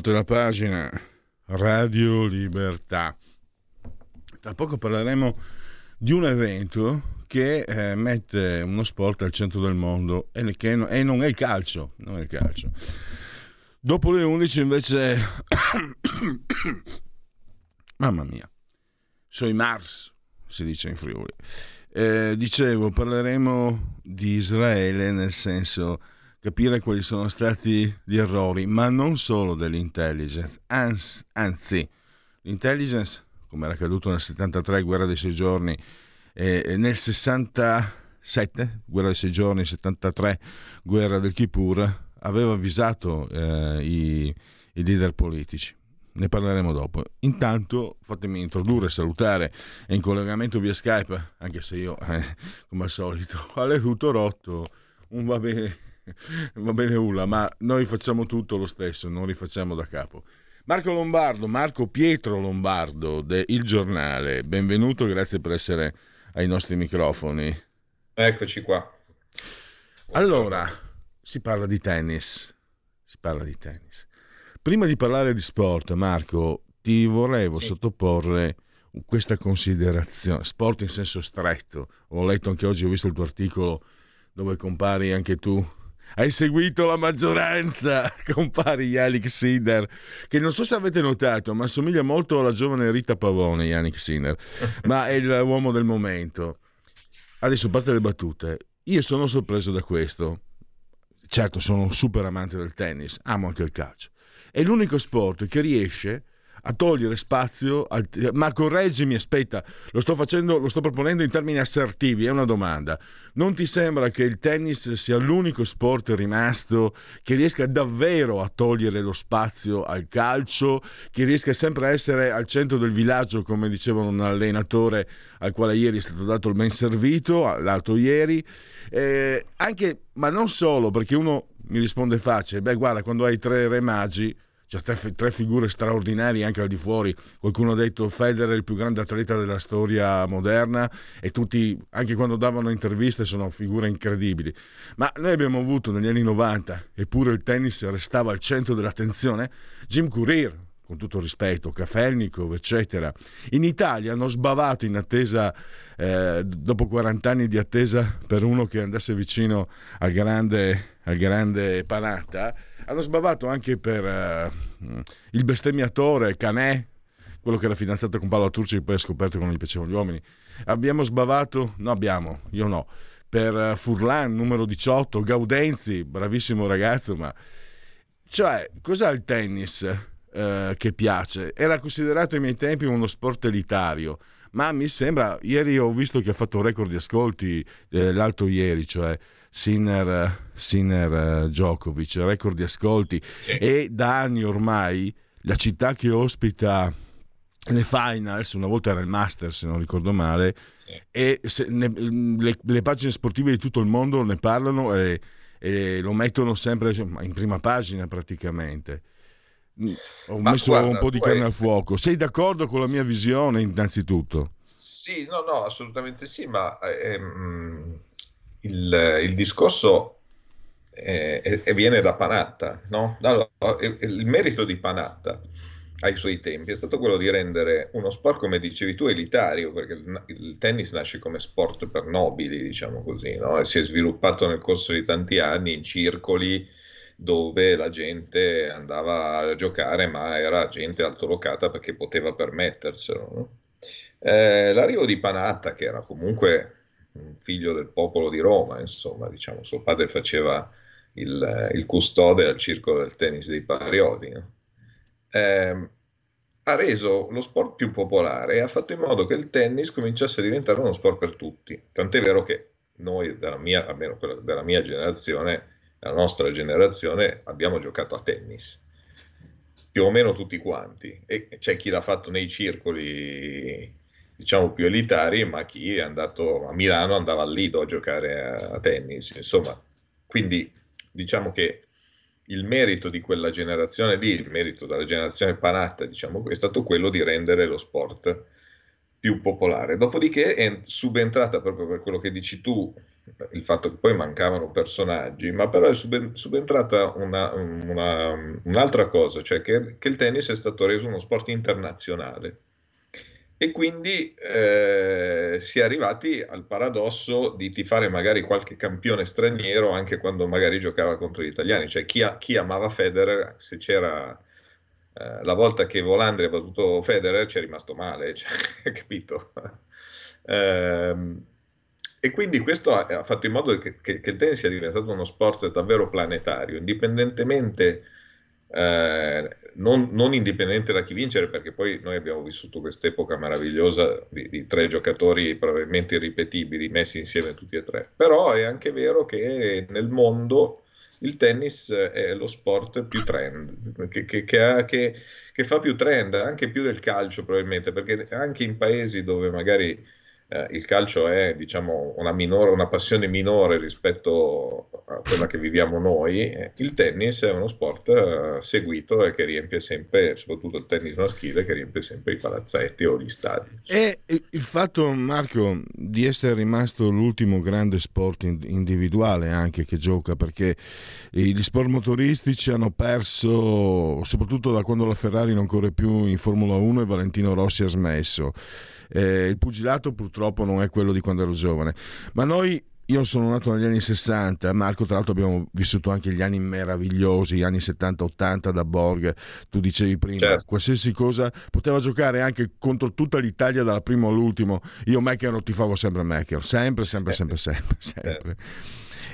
Oltre la pagina Radio Libertà. Tra poco parleremo di un evento che eh, mette uno sport al centro del mondo e, che, e non è il calcio. Non è il calcio. Dopo le 11 invece... Mamma mia. Sui Mars, si dice in Friuli. Eh, dicevo, parleremo di Israele nel senso capire quali sono stati gli errori, ma non solo dell'intelligence, anzi, anzi l'intelligence, come era accaduto nel 73, guerra dei sei giorni, e nel 67, guerra dei sei giorni, 73, guerra del Kippur, aveva avvisato eh, i, i leader politici. Ne parleremo dopo. Intanto fatemi introdurre salutare è in collegamento via Skype, anche se io, eh, come al solito, alle tutto rotto, un va bene va bene Ulla, ma noi facciamo tutto lo stesso, non rifacciamo da capo. Marco Lombardo, Marco Pietro Lombardo del Il Giornale, benvenuto, grazie per essere ai nostri microfoni. Eccoci qua. Allora, si parla di tennis, si parla di tennis. Prima di parlare di sport, Marco, ti volevo sì. sottoporre questa considerazione, sport in senso stretto. Ho letto anche oggi, ho visto il tuo articolo dove compari anche tu hai seguito la maggioranza, compari Yannick Sinner, che non so se avete notato, ma assomiglia molto alla giovane Rita Pavone, Yannick Sinner, ma è l'uomo del momento. Adesso parte le battute. Io sono sorpreso da questo. Certo, sono un super amante del tennis, amo anche il calcio. È l'unico sport che riesce a togliere spazio, al, ma correggimi, aspetta, lo sto facendo, lo sto proponendo in termini assertivi, è una domanda. Non ti sembra che il tennis sia l'unico sport rimasto che riesca davvero a togliere lo spazio al calcio, che riesca sempre a essere al centro del villaggio, come diceva un allenatore al quale ieri è stato dato il ben servito, l'altro ieri, eh, anche, ma non solo, perché uno mi risponde facile, beh guarda, quando hai tre re magi cioè tre, figure straordinarie anche al di fuori. Qualcuno ha detto Federer è il più grande atleta della storia moderna e tutti, anche quando davano interviste, sono figure incredibili. Ma noi abbiamo avuto negli anni 90, eppure il tennis restava al centro dell'attenzione, Jim Courier, con tutto il rispetto, Kafelnikov, eccetera. In Italia hanno sbavato in attesa, eh, dopo 40 anni di attesa per uno che andasse vicino al grande, al grande Panatta, hanno sbavato anche per uh, il bestemmiatore Canè, quello che era fidanzato con Paolo Turci e poi ha scoperto che non gli piacevano gli uomini. Abbiamo sbavato, no abbiamo, io no, per uh, Furlan numero 18, Gaudenzi, bravissimo ragazzo, ma... Cioè, cos'ha il tennis uh, che piace? Era considerato ai miei tempi uno sport elitario, ma mi sembra, ieri ho visto che ha fatto un record di ascolti, eh, l'altro ieri, cioè Sinner, Sinner Djokovic, record di ascolti sì. e da anni ormai la città che ospita le finals, una volta era il Master se non ricordo male, sì. e ne, le, le, pagine sportive di tutto il mondo ne parlano e, e, lo mettono sempre in prima pagina praticamente. Ho Ma messo guarda, un po' di carne al fuoco. Sei d'accordo con la mia visione innanzitutto? Sì, no, no, assolutamente sì, ma ehm, il, il discorso eh, viene da Panatta, no? Allora, il merito di Panatta ai suoi tempi è stato quello di rendere uno sport, come dicevi tu, elitario, perché il, il tennis nasce come sport per nobili, diciamo così, no? e si è sviluppato nel corso di tanti anni in circoli dove la gente andava a giocare, ma era gente altolocata perché poteva permetterselo. No? Eh, l'arrivo di Panatta, che era comunque un figlio del popolo di Roma, insomma, diciamo, suo padre faceva il, il custode al circolo del tennis dei Parioli. No? Eh, ha reso lo sport più popolare e ha fatto in modo che il tennis cominciasse a diventare uno sport per tutti. Tant'è vero che noi, della mia, almeno della mia generazione, la nostra generazione, abbiamo giocato a tennis. Più o meno tutti quanti. E c'è chi l'ha fatto nei circoli, diciamo, più elitari, ma chi è andato a Milano andava al Lido a giocare a, a tennis. Insomma, quindi diciamo che il merito di quella generazione lì, il merito della generazione Panatta, diciamo, è stato quello di rendere lo sport più popolare. Dopodiché è subentrata proprio per quello che dici tu, il fatto che poi mancavano personaggi, ma però è subentrata una, una, un'altra cosa, cioè che, che il tennis è stato reso uno sport internazionale. E quindi eh, si è arrivati al paradosso di tifare magari qualche campione straniero anche quando magari giocava contro gli italiani. Cioè chi, chi amava Federer, se c'era eh, la volta che Volandri ha battuto Federer ci è rimasto male, cioè, capito? Eh, e quindi questo ha, ha, fatto in modo che, che, che il tennis sia diventato uno sport davvero planetario, indipendentemente eh, non, non, indipendente da chi vincere, perché poi noi abbiamo vissuto quest'epoca meravigliosa di, di, tre giocatori probabilmente irripetibili messi insieme tutti e tre. Però è anche vero che nel mondo il tennis è lo sport più trend, che, che, che, ha, che, fa più trend, anche più del calcio probabilmente, perché anche in paesi dove magari eh, il calcio è diciamo, una, minore, una, passione minore rispetto a quella che viviamo noi, il tennis è uno sport eh, seguito e che riempie sempre, soprattutto il tennis maschile, che riempie sempre i palazzetti o gli stadi. E il fatto, Marco, di essere rimasto l'ultimo grande sport individuale anche che gioca, perché gli sport motoristici hanno perso, soprattutto da quando la Ferrari non corre più in Formula 1 e Valentino Rossi ha smesso eh, il pugilato purtroppo non è quello di quando ero giovane, ma noi io sono nato negli anni 60, Marco tra l'altro abbiamo vissuto anche gli anni meravigliosi, gli anni 70-80 da Borg, tu dicevi prima, certo. qualsiasi cosa, poteva giocare anche contro tutta l'Italia dalla prima all'ultimo, io Mecker lo tifavo sempre Mecker, sempre, sempre, sempre, sempre, sempre. sempre.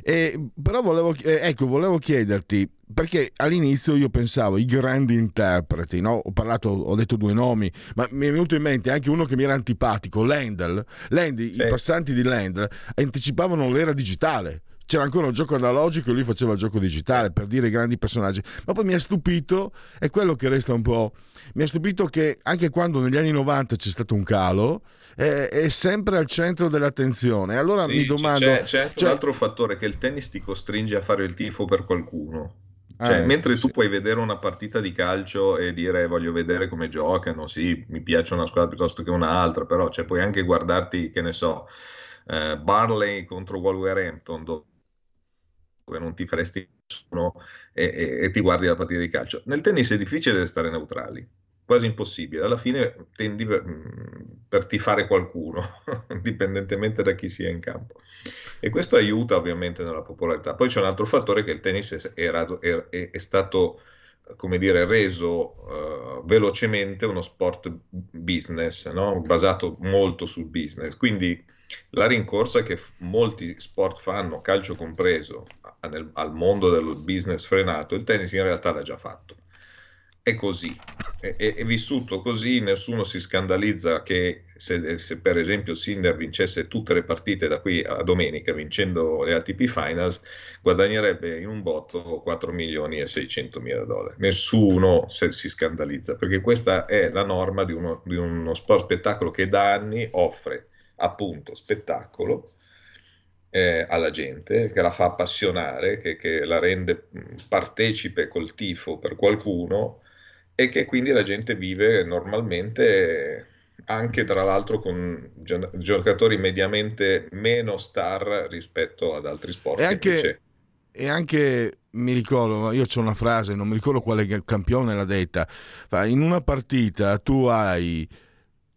E, però volevo, eh, ecco, volevo chiederti, perché all'inizio io pensavo i grandi interpreti, no? ho, parlato, ho detto due nomi, ma mi è venuto in mente anche uno che mi era antipatico, Lendl. Lendl sì. I passanti di Lendl anticipavano l'era digitale c'era ancora un gioco analogico e lui faceva il gioco digitale per dire i grandi personaggi. Ma poi mi ha stupito, è quello che resta un po'. Mi ha stupito che anche quando negli anni 90 c'è stato un calo, è, è sempre al centro dell'attenzione. Allora sì, mi domando. C'è, c'è cioè... un altro fattore che il tennis ti costringe a fare il tifo per qualcuno. Cioè, eh, mentre tu puoi vedere una partita di calcio e dire voglio vedere come giocano, sì, mi piace una squadra piuttosto che un'altra, però cioè, puoi anche guardarti, che ne so, eh, Barley contro Wolverhampton, dove dove non ti faresti nessuno e, e, e, ti guardi la partita di calcio. Nel tennis è difficile restare neutrali, quasi impossibile. Alla fine tendi per, mm, per tifare qualcuno, indipendentemente da chi sia in campo. E questo aiuta ovviamente nella popolarità. Poi c'è un altro fattore che il tennis è, è, è, è stato come dire, reso uh, velocemente uno sport business, no? basato molto sul business. Quindi la rincorsa che molti sport fanno, calcio compreso, nel, al mondo del business frenato, il tennis in realtà l'ha già fatto. È così, è, è, è vissuto così, nessuno si scandalizza che se, se, per esempio Sinner vincesse tutte le partite da qui a domenica, vincendo le ATP Finals, guadagnerebbe in un botto 4 milioni e 600 mila dollari. Nessuno si scandalizza, perché questa è la norma di uno, di uno sport spettacolo che da anni offre appunto spettacolo eh, alla gente, che la fa appassionare, che, che, la rende partecipe col tifo per qualcuno e che quindi la gente vive normalmente anche tra l'altro con giocatori mediamente meno star rispetto ad altri sport. E anche, e anche mi ricordo, io ho una frase, non mi ricordo quale campione l'ha detta, in una partita tu hai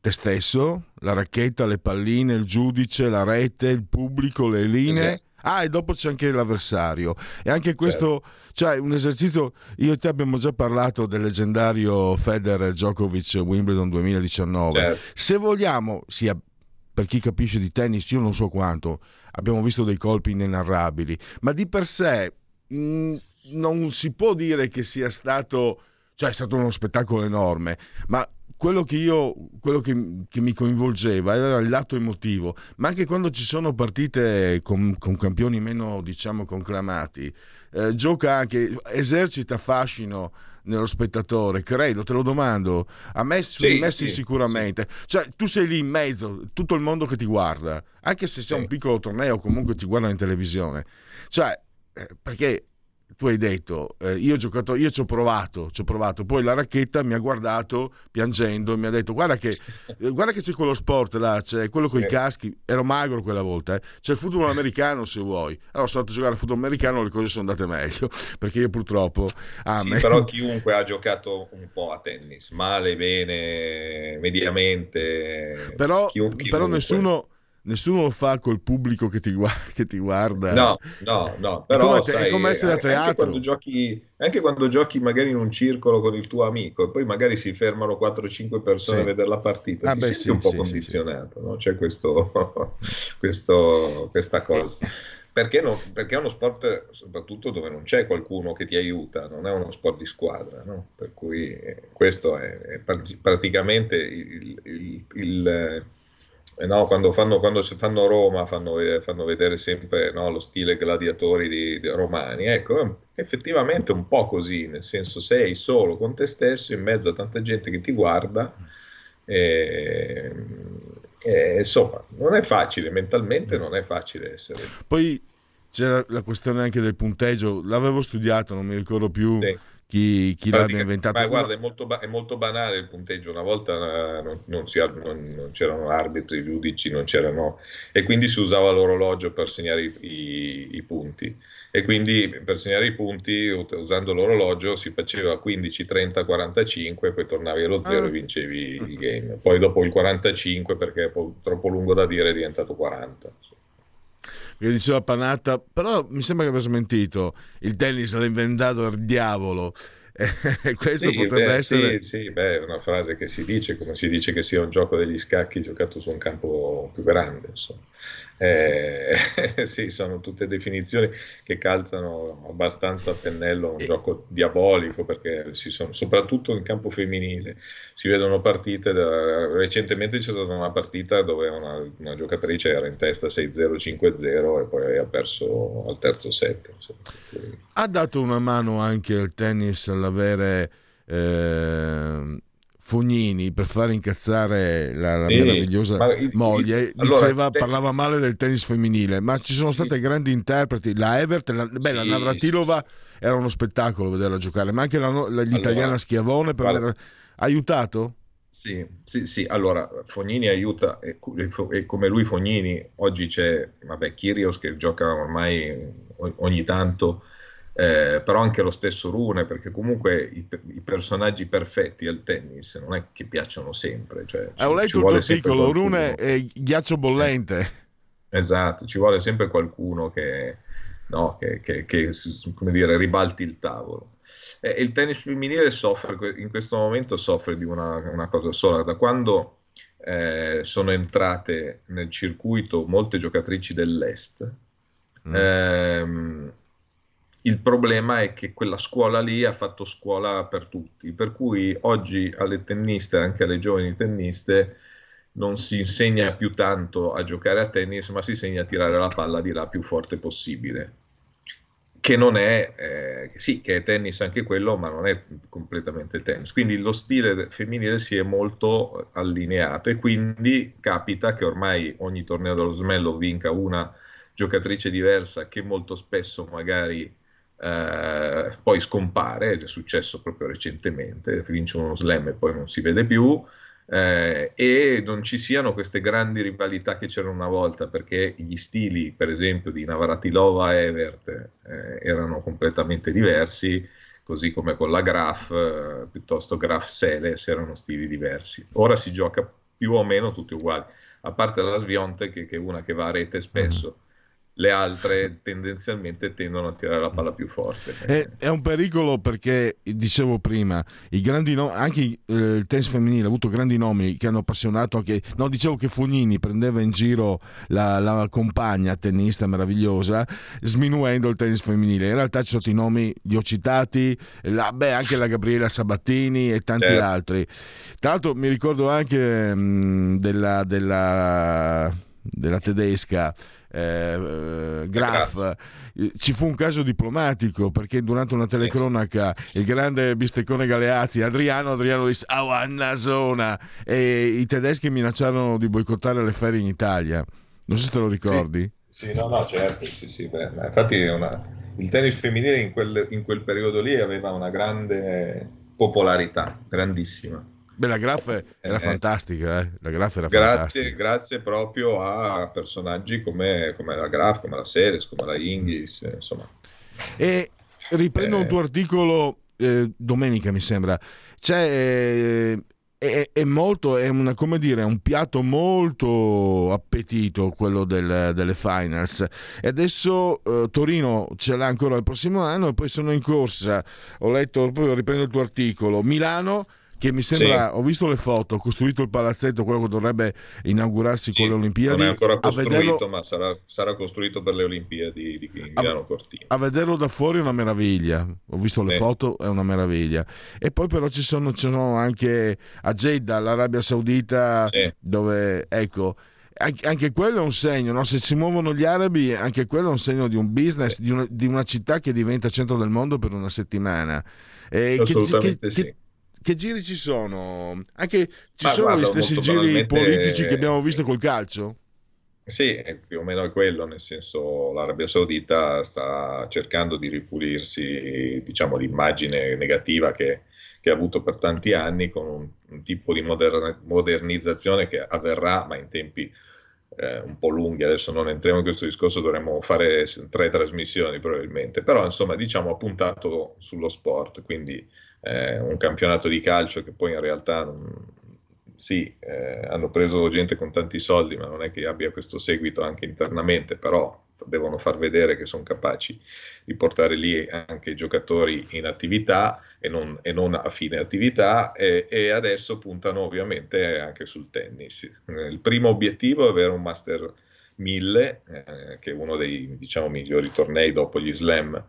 te stesso, la racchetta, le palline, il giudice, la rete, il pubblico, le linee. Esatto. Ah, e dopo c'è anche l'avversario. E anche questo, certo. cioè un esercizio. Io e te abbiamo già parlato del leggendario Federer Djokovic Wimbledon 2019. Certo. Se vogliamo, sia per chi capisce di tennis, io non so quanto, abbiamo visto dei colpi inenarrabili, ma di per sé mh, non si può dire che sia stato cioè è stato uno spettacolo enorme, ma quello che io quello che, che, mi coinvolgeva era il lato emotivo, ma anche quando ci sono partite con, con campioni meno diciamo conclamati, eh, gioca anche, esercita fascino nello spettatore, credo, te lo domando. A me, sì, me sì, sicuramente. Sì. Cioè, tu sei lì in mezzo, tutto il mondo che ti guarda, anche se sia un piccolo torneo, comunque ti guarda in televisione. Cioè, eh, perché tu hai detto, eh, io ho giocato, io ci ho provato, ci ho provato, poi la racchetta mi ha guardato piangendo e mi ha detto guarda che, eh, guarda che c'è quello sport là, c'è quello con i caschi, ero magro quella volta, eh. c'è il football americano se vuoi, allora sono andato a giocare al football americano, le cose sono andate meglio, perché io purtroppo... Ah, sì, me... però chiunque ha giocato un po' a tennis, male, bene, mediamente... Però, però nessuno nessuno lo fa col pubblico che ti, guarda. Che ti guarda. No, no, no. Però, è, come, sai, è come essere a teatro. Anche quando, giochi, anche quando giochi magari in un circolo con il tuo amico e poi magari si fermano 4-5 persone sì. a vedere la partita, ah, ti beh, senti sì, un po' sì, condizionato, no? C'è questo, questo, questa cosa. Perché, no, perché, è uno sport soprattutto dove non c'è qualcuno che ti aiuta, non è uno sport di squadra, no? per cui eh, questo è, è praticamente il, il, il no, quando, fanno, quando fanno Roma fanno, fanno vedere sempre no, lo stile gladiatori di, di romani. Ecco, effettivamente un po' così, nel senso sei solo con te stesso in mezzo a tanta gente che ti guarda. E, e, insomma, non è facile, mentalmente non è facile essere. Poi c'era la questione anche del punteggio, l'avevo studiato, non mi ricordo più. Sì chi, chi l'ha inventato. Ma guarda, è molto, è molto, banale il punteggio. Una volta uh, non, non, si, non, non, c'erano arbitri, giudici, non c'erano, e quindi si usava l'orologio per segnare i, i, i, punti. E quindi per segnare i punti, usando l'orologio, si faceva 15, 30, 45, poi tornavi allo zero ah. e vincevi il game. Poi dopo il 45, perché è troppo lungo da dire, è diventato 40. Insomma che diceva Panatta, però mi sembra che abbia smentito, il tennis l'ha inventato il diavolo. questo sì, potrebbe beh, essere... Sì, sì, beh, è una frase che si dice, come si dice che sia un gioco degli scacchi giocato su un campo più grande, insomma. Eh, sì, sono tutte definizioni che calzano abbastanza a pennello un e... gioco diabolico perché sono, soprattutto in campo femminile si vedono partite, da, recentemente c'è stata una partita dove una, una, giocatrice era in testa 6-0, 5-0 e poi ha perso al terzo set. Ha dato una mano anche al tennis all'avere... Eh Fognini per fare incazzare la, la sì, meravigliosa ma, moglie allora, diceva, te... parlava male del tennis femminile ma ci sono sì. stati grandi interpreti la Evert la, beh, sì, la Navratilova era uno spettacolo vederla giocare ma anche la, l'italiana allora, Schiavone per aver aiutato? Sì, sì, sì, allora Fognini aiuta e, e, come lui Fognini oggi c'è, vabbè, Kyrgios che gioca ormai ogni tanto eh, però anche lo stesso Rune, perché comunque i, i, personaggi perfetti al tennis non è che piacciono sempre. Cioè, ci, ho letto tutto piccolo, Rune è ghiaccio bollente. Eh, esatto, ci vuole sempre qualcuno che, no, che, che, che come dire, ribalti il tavolo. Eh, il tennis femminile soffre, in questo momento soffre di una, una cosa sola, da quando eh, sono entrate nel circuito molte giocatrici dell'Est, mm. ehm, il problema è che quella scuola lì ha fatto scuola per tutti, per cui oggi alle tenniste, anche alle giovani tenniste, non si insegna più tanto a giocare a tennis, ma si insegna a tirare la palla di là più forte possibile. Che non è, eh, sì, che è tennis anche quello, ma non è completamente tennis. Quindi lo stile femminile si è molto allineato e quindi capita che ormai ogni torneo dello smello vinca una giocatrice diversa che molto spesso magari eh, poi scompare, è successo proprio recentemente, vince uno slam e poi non si vede più, eh, e non ci siano queste grandi rivalità che c'erano una volta, perché gli stili, per esempio, di Navratilova e Evert eh, erano completamente diversi, così come con la Graf, eh, piuttosto Graf Seles erano stili diversi. Ora si gioca più o meno tutti uguali, a parte la Svionte che, che è una che va a rete spesso. Mm le altre tendenzialmente tendono a tirare la palla più forte. È, è un pericolo perché, dicevo prima, i grandi no, anche eh, il tennis femminile ha avuto grandi nomi che hanno appassionato anche... No, dicevo che Fognini prendeva in giro la, la compagna tennista meravigliosa, sminuendo il tennis femminile. In realtà ci sono i nomi, li ho citati, la, beh, anche la Gabriela Sabattini e tanti certo. altri. Tra l'altro mi ricordo anche mh, mm, della, della, della tedesca eh, Graf. Ci fu un caso diplomatico perché durante una telecronaca il grande bisteccone Galeazzi, Adriano, Adriano disse Awanna zona e i tedeschi minacciarono di boicottare le ferie in Italia. Non so se te lo ricordi. Sì, sì no, no, certo, sì, sì, beh, infatti una... il tennis femminile in quel, in quel periodo lì aveva una grande popolarità, grandissima. Beh, la Graf era eh, fantastica, eh? la Graf era grazie, fantastica. Grazie proprio a personaggi come, come, la Graf, come la Seres, come la Ingis, insomma. E riprendo eh, un tuo articolo eh, domenica, mi sembra. C'è... È, è, molto, è una, come dire, un piatto molto appetito quello del, delle finals e adesso eh, Torino ce l'ha ancora il prossimo anno e poi sono in corsa ho letto, riprendo il tuo articolo Milano che mi sembra, sì. ho visto le foto, ha costruito il palazzetto, quello che dovrebbe inaugurarsi sì, con le Olimpiadi. Non è ancora costruito, vederlo... ma sarà, sarà, costruito per le Olimpiadi di Milano Cortina. A vederlo da fuori è una meraviglia, ho visto le sì. foto, è una meraviglia. E poi però ci sono, ci sono anche a Jeddah, l'Arabia Saudita, dove, ecco, anche quello è un segno, no? se si muovono gli arabi, anche quello è un segno di un business, di una, di una città che diventa centro del mondo per una settimana. Eh, Assolutamente che, sì. Che, che giri ci sono? Anche ci Ma sono guarda, gli stessi giri politici che abbiamo visto col calcio? Sì, più o meno è quello, nel senso l'Arabia Saudita sta cercando di ripulirsi diciamo, l'immagine negativa che, che, ha avuto per tanti anni con un, un tipo di moder- modernizzazione che avverrà ma in tempi eh, un po' lunghi, adesso non entriamo in questo discorso, dovremmo fare tre trasmissioni probabilmente, però insomma diciamo ha puntato sullo sport, quindi eh, un campionato di calcio che poi in realtà non, sì, eh, hanno preso gente con tanti soldi, ma non è che abbia questo seguito anche internamente, però devono far vedere che sono capaci di portare lì anche i giocatori in attività e non, e non a fine attività e, e, adesso puntano ovviamente anche sul tennis. Il primo obiettivo è avere un Master 1000, eh, che è uno dei diciamo, migliori tornei dopo gli slam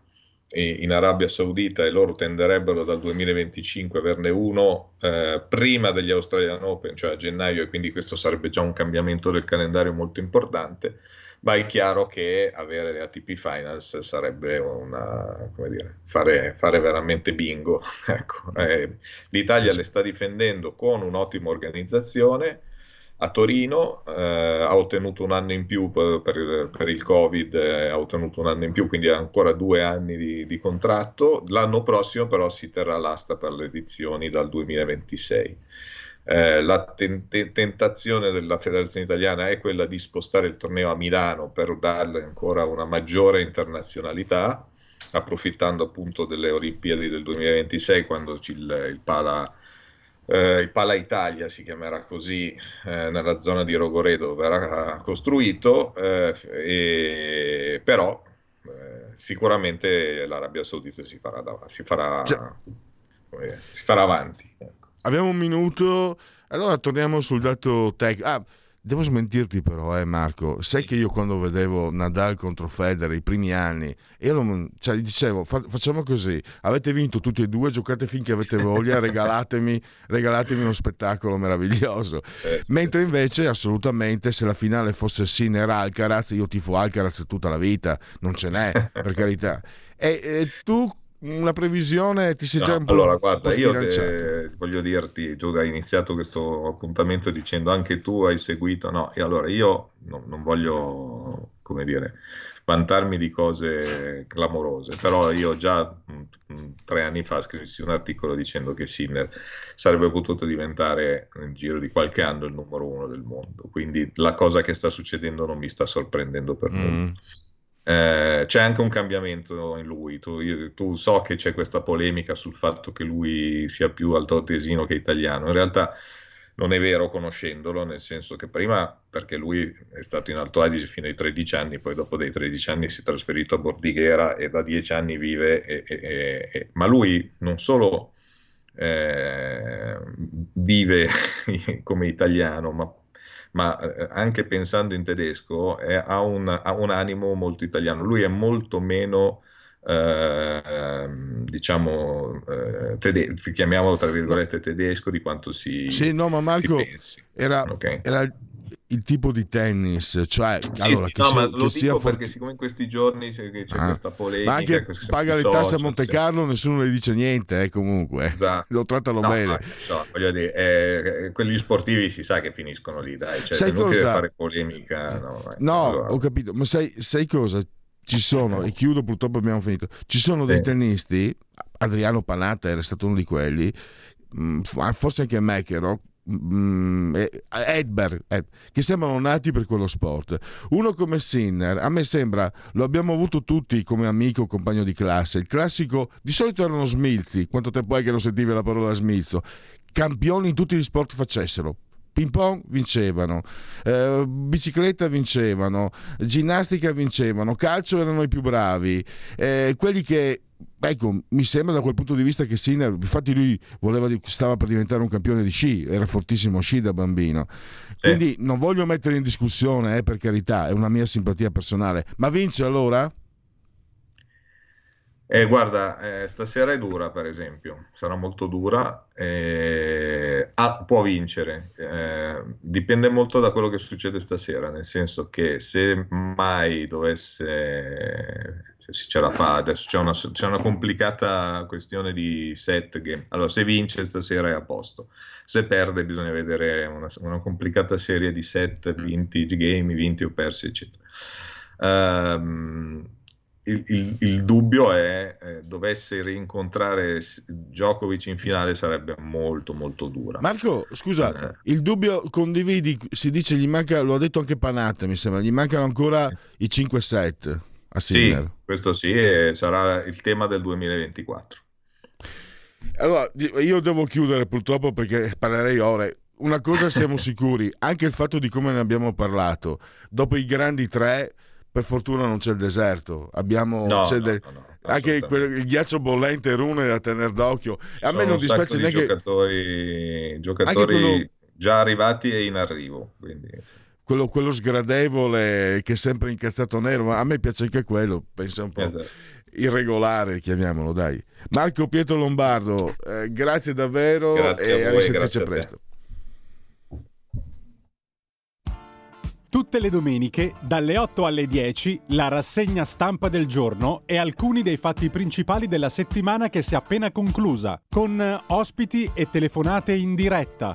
in Arabia Saudita e loro tenderebbero dal 2025 averne uno eh, prima degli Australian Open, cioè a gennaio, e quindi questo sarebbe già un cambiamento del calendario molto importante. Ma è chiaro che avere le ATP Finals sarebbe una, come dire, fare, fare veramente bingo. ecco, eh, L'Italia le sta difendendo con un'ottima organizzazione a Torino, eh, ha ottenuto un anno in più per, per, per il Covid, eh, ha ottenuto un anno in più, quindi ha ancora due anni di, di, contratto. L'anno prossimo però si terrà l'asta per le edizioni dal 2026. Eh, la ten- tentazione della Federazione Italiana è quella di spostare il torneo a Milano per darle ancora una maggiore internazionalità, approfittando appunto delle Olimpiadi del 2026 quando il, il Pala eh, il Pala Italia si chiamerà così eh, nella zona di Rogoredo verrà costruito eh, e, però eh, sicuramente l'Arabia Saudita si farà, si farà, cioè, si farà avanti ecco. abbiamo un minuto allora torniamo sul dato tecnico ah, Devo smentirti però, eh, Marco. Sai che io quando vedevo Nadal contro Federer i primi anni, io cioè, dicevo fa, facciamo così, avete vinto tutti e due, giocate finché avete voglia, regalatemi, regalatemi uno spettacolo meraviglioso. Eh, Mentre invece assolutamente se la finale fosse Sinner-Alcaraz, io tifo Alcaraz tutta la vita, non ce n'è, per carità. E, e tu una previsione ti sei no, già un po' allora guarda io te, voglio dirti tu hai iniziato questo appuntamento dicendo anche tu hai seguito no e allora io no, non voglio come dire vantarmi di cose clamorose però io già mh, mm, mm, tre anni fa scrissi un articolo dicendo che Sinner sarebbe potuto diventare nel giro di qualche anno il numero uno del mondo. Quindi la cosa che sta succedendo non mi sta sorprendendo per mm. nulla eh, c'è anche un cambiamento in lui. Tu, io, tu, so che c'è questa polemica sul fatto che lui sia più altoatesino che italiano. In realtà non è vero conoscendolo, nel senso che prima perché lui è stato in Alto Adige fino ai 13 anni, poi dopo dei 13 anni si è trasferito a Bordighera e da 10 anni vive, e, e, e, ma lui non solo eh, vive come italiano, ma, ma, eh, anche pensando in tedesco è, ha, un, ha, un, animo molto italiano. Lui è molto meno, eh, diciamo, eh, tede- chiamiamolo tra virgolette tedesco di quanto si, sì, no, ma Marco era, okay. era il tipo di tennis, cioè sì, allora, sì, no, sia, ma lo dico for... perché siccome in questi giorni c'è, c'è ah. questa polemica, ma anche paga le tasse a Monte Carlo, nessuno le dice niente, eh, comunque esatto. lo trattano no, bene. So, voglio dire, eh, eh, quelli sportivi si sa che finiscono lì, dai, cioè, sai cosa? fare polemica. No, no allora... ho capito, ma sai, sai cosa? Ci sono, e chiudo purtroppo abbiamo finito, ci sono dei tennisti, Adriano Panatta era stato uno di quelli, mm, forse anche Mecchero, Mm, Edberg, Ed, che sembrano nati per quello sport. Uno come Sinner, a me sembra, lo abbiamo avuto tutti come amico compagno di classe. Il classico, di solito erano smilzi, quanto tempo è che non sentivi la parola smilzo? Campioni in tutti gli sport facessero. Ping pong vincevano, eh, bicicletta vincevano, ginnastica vincevano, calcio erano i più bravi, eh, quelli che ecco, mi sembra da quel punto di vista che Sinner, infatti lui voleva, stava per diventare un campione di sci, era fortissimo sci da bambino. Sì. Quindi non voglio mettere in discussione, eh, per carità, è una mia simpatia personale, ma vince allora? Eh, guarda, eh, stasera è dura, per esempio, sarà molto dura, eh, ah, può vincere, eh, dipende molto da quello che succede stasera, nel senso che se mai dovesse, se ce la fa, adesso c'è una, c'è una complicata questione di set game, allora se vince stasera è a posto, se perde bisogna vedere una, una complicata serie di set vinti, game, vinti o persi, eccetera. Um, il, il, il, dubbio è eh, dovesse rincontrare Djokovic in finale sarebbe molto molto dura. Marco, scusa, eh. il dubbio condividi, si dice gli manca, lo ha detto anche Panatta, mi sembra, gli mancano ancora i 5 set a Sinner. Sì, questo sì, e sarà il tema del 2024. Allora, io devo chiudere purtroppo perché parlerei ore. Una cosa siamo sicuri, anche il fatto di come ne abbiamo parlato, dopo i grandi tre per fortuna non c'è il deserto, abbiamo no, no, de... no, anche quel, il ghiaccio bollente Rune da tenere d'occhio. E a me non dispiace neanche giocatori, giocatori quello... già arrivati e in arrivo. Quindi... Quello, quello, sgradevole che è sempre incazzato nero, ma a me piace anche quello, pensa un po'. Esatto. Irregolare, chiamiamolo, dai. Marco Pietro Lombardo, eh, grazie davvero grazie e a, a risentirci presto. Tutte le domeniche, dalle 8 alle 10, la rassegna stampa del giorno e alcuni dei fatti principali della settimana che si è appena conclusa, con ospiti e telefonate in diretta.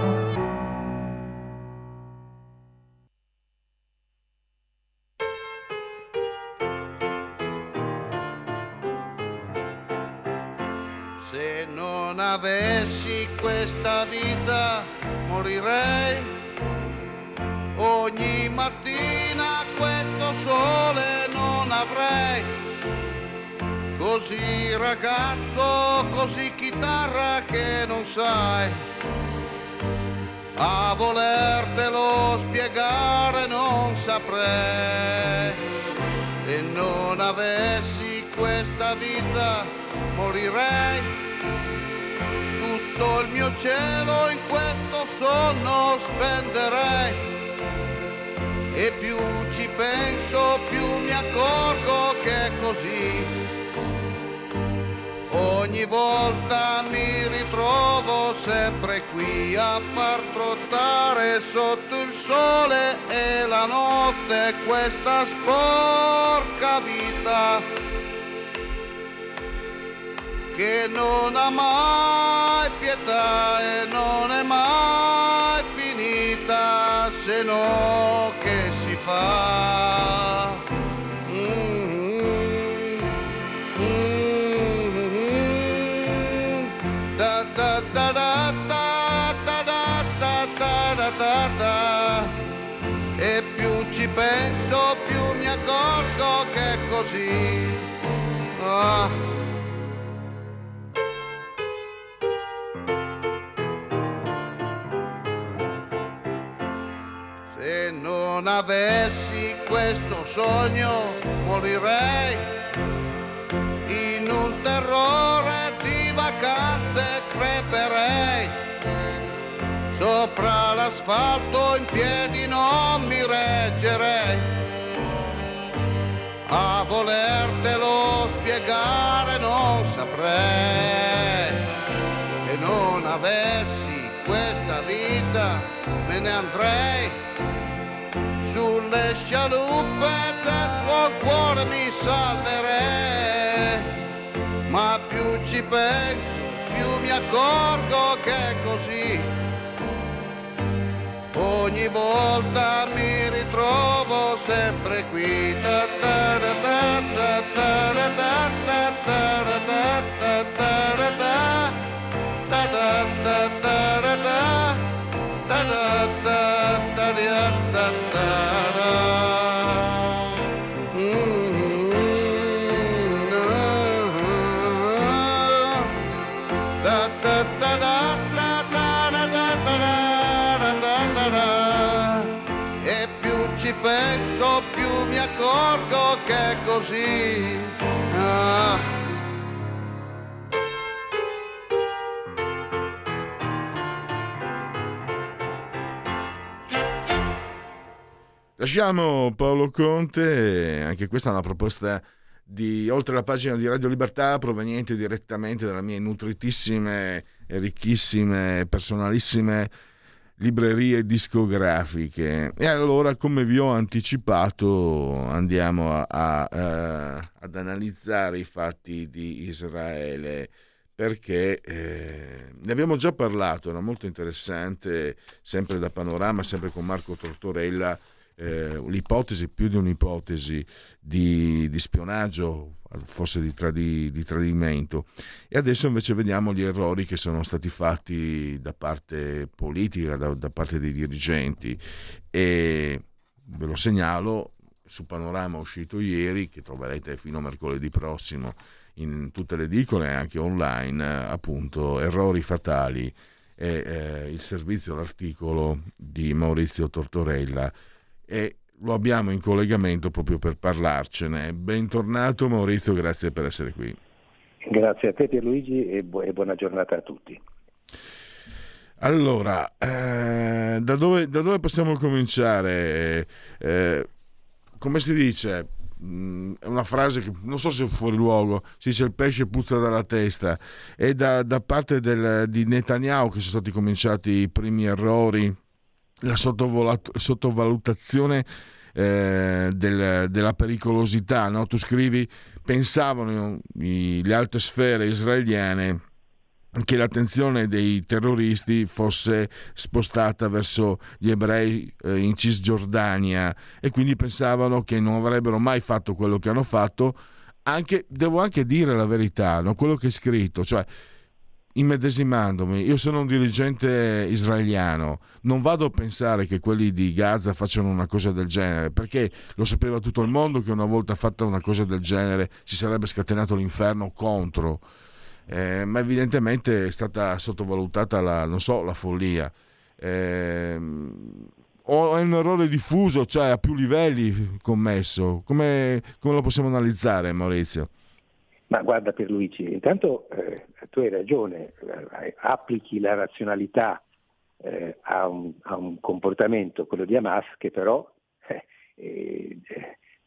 Avessi questa vita, morirei ogni mattina questo sole non avrei. Così ragazzo, così chitarra che non sai. A volertelo spiegare non saprei. E non avessi questa vita morirei. Tutto il mio cielo in questo sonno spenderei e più ci penso più mi accorgo che è così. Ogni volta mi ritrovo sempre qui a far trottare sotto il sole e la notte questa sporca vita che non ha mai pietà e non è mai finita se no che si fa. Mm-hmm. Mm-hmm. Da, E più ci penso più mi accorgo che è così. Ah. Avessi questo sogno morirei in un terrore di vacanze creperei. Sopra l'asfalto in piedi non mi reggerei. A volertelo spiegare non saprei. E non avessi questa vita me ne andrei sulle scialuppe del tuo cuore mi salverei ma più ci penso più mi accorgo che è così ogni volta mi ritrovo sempre qui ta ta ta Lasciamo Paolo Conte, anche questa è una proposta di oltre la pagina di Radio Libertà proveniente direttamente dalle mie nutritissime ricchissime, personalissime librerie discografiche. E allora, come vi ho anticipato, andiamo a, a, a, ad analizzare i fatti di Israele perché eh, ne abbiamo già parlato, era molto interessante, sempre da Panorama, sempre con Marco Tortorella, eh, l'ipotesi, più di un'ipotesi di, di spionaggio, forse di, tradi, di, tradimento. E adesso invece vediamo gli errori che sono stati fatti da parte politica, da, da parte dei dirigenti. E ve lo segnalo, su Panorama uscito ieri, che troverete fino a mercoledì prossimo in tutte le edicole e anche online, appunto, errori fatali. È, eh, il servizio, l'articolo di Maurizio Tortorella e lo abbiamo in collegamento proprio per parlarcene. Bentornato Maurizio, grazie per essere qui. Grazie a te Pierluigi e, bu- e buona giornata a tutti. Allora, eh, da, dove, da, dove, possiamo cominciare? Eh, come si dice? Mm, è una frase che non so se è fuori luogo, si dice il pesce puzza dalla testa. E da, da parte del, di Netanyahu che sono stati cominciati i primi errori la sottovalutazione eh, del, della pericolosità. No? Tu scrivi, pensavano i, le alte sfere israeliane che l'attenzione dei terroristi fosse spostata verso gli ebrei eh, in Cisgiordania e quindi pensavano che non avrebbero mai fatto quello che hanno fatto. Anche, devo anche dire la verità, no? quello che è scritto, cioè immedesimandomi, io sono un dirigente israeliano, non vado a pensare che quelli di Gaza facciano una cosa del genere, perché lo sapeva tutto il mondo che una volta fatta una cosa del genere si sarebbe scatenato l'inferno contro, eh, ma evidentemente è stata sottovalutata la, so, la follia. Eh, o è un errore diffuso, cioè a più livelli commesso? Come, come lo possiamo analizzare, Maurizio? Ma guarda Pierluigi, intanto eh, tu hai ragione, eh, applichi la razionalità eh, a, un, a, un, comportamento, quello di Hamas, che però eh, eh,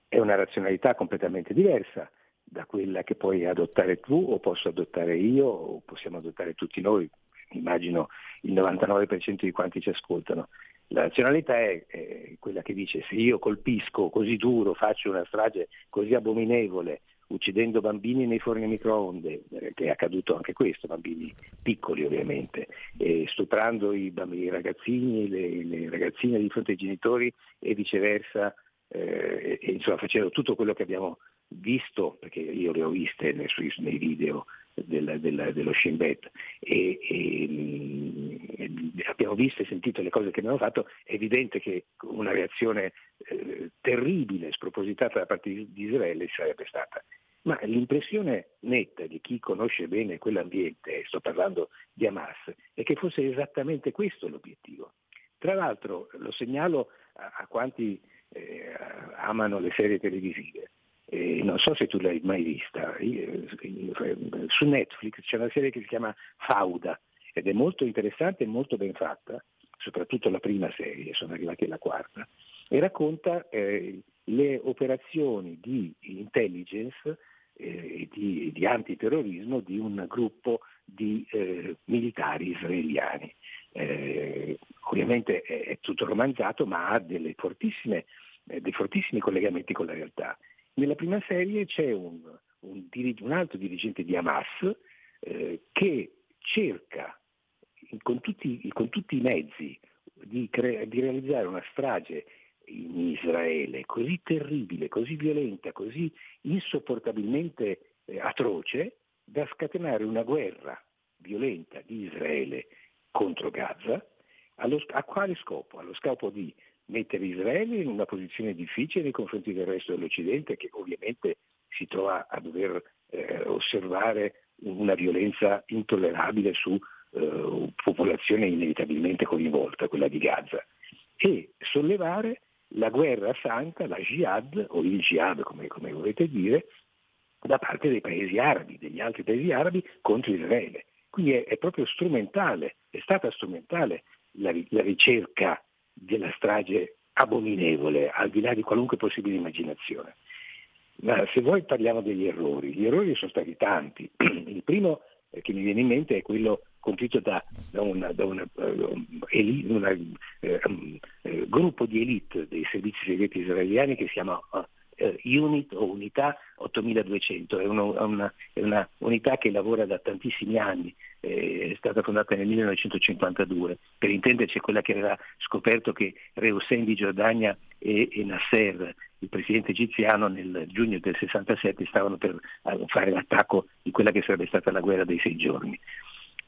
è una razionalità completamente diversa da quella che puoi adottare tu o posso adottare io o possiamo adottare tutti noi, immagino il 99% di quanti ci ascoltano. La razionalità è, è quella che dice se io colpisco così duro, faccio una strage così abominevole, uccidendo bambini nei forni a microonde, eh, che è accaduto anche questo, bambini piccoli ovviamente, e stuprando i, bambini, i ragazzini, le, le, ragazzine di fronte ai genitori e viceversa, eh, e, insomma facendo tutto quello che abbiamo visto, perché io le ho viste nei, nei video del, del, dello Shin Bet e, e, e, abbiamo visto e sentito le cose che abbiamo fatto, è evidente che una reazione eh, terribile, spropositata da parte di, di Israele sarebbe stata. Ma l'impressione netta di chi conosce bene quell'ambiente, sto parlando di Hamas, è che fosse esattamente questo l'obiettivo Tra l'altro lo segnalo a, a quanti eh, amano le serie televisive. Eh, non so se tu l'hai mai vista, su Netflix c'è una serie che si chiama Fauda ed è molto interessante e molto ben fatta, soprattutto la prima serie, sono arrivati alla quarta, e racconta eh, le operazioni di intelligence eh, di, di, antiterrorismo di un gruppo di eh, militari israeliani. Eh, ovviamente è, è, tutto romanzato, ma ha fortissime, eh, dei fortissimi collegamenti con la realtà. Nella prima serie c'è un, un, un altro dirigente di Hamas eh, che cerca con tutti, con tutti, i mezzi di, cre- di realizzare una strage in Israele così terribile, così violenta, così insopportabilmente eh, atroce da scatenare una guerra violenta di Israele contro Gaza, allo, a quale scopo? Allo scopo di mettere Israele in una posizione difficile nei confronti del resto dell'Occidente che ovviamente si trova a dover eh, osservare una violenza intollerabile su eh, popolazione inevitabilmente coinvolta, quella di Gaza, e sollevare la guerra santa, la jihad, o il jihad come, come volete dire, da parte dei paesi arabi, degli altri paesi arabi contro Israele. Quindi è, è proprio strumentale, è stata strumentale la, la, ricerca della strage abominevole, al di là di qualunque possibile immaginazione. Ma se voi parliamo degli errori, gli errori sono stati tanti. Il primo che mi viene in mente è quello compiuto da, da un uh, uh, gruppo di elite dei servizi segreti israeliani che si chiama uh, Unit o Unità 8200, è, uno, una, è, una, unità che lavora da tantissimi anni, è stata fondata nel 1952, per intenderci quella che aveva scoperto che Re Hussein di Giordania e, e Nasser, il presidente egiziano, nel giugno del 67 stavano per fare l'attacco di quella che sarebbe stata la guerra dei sei giorni.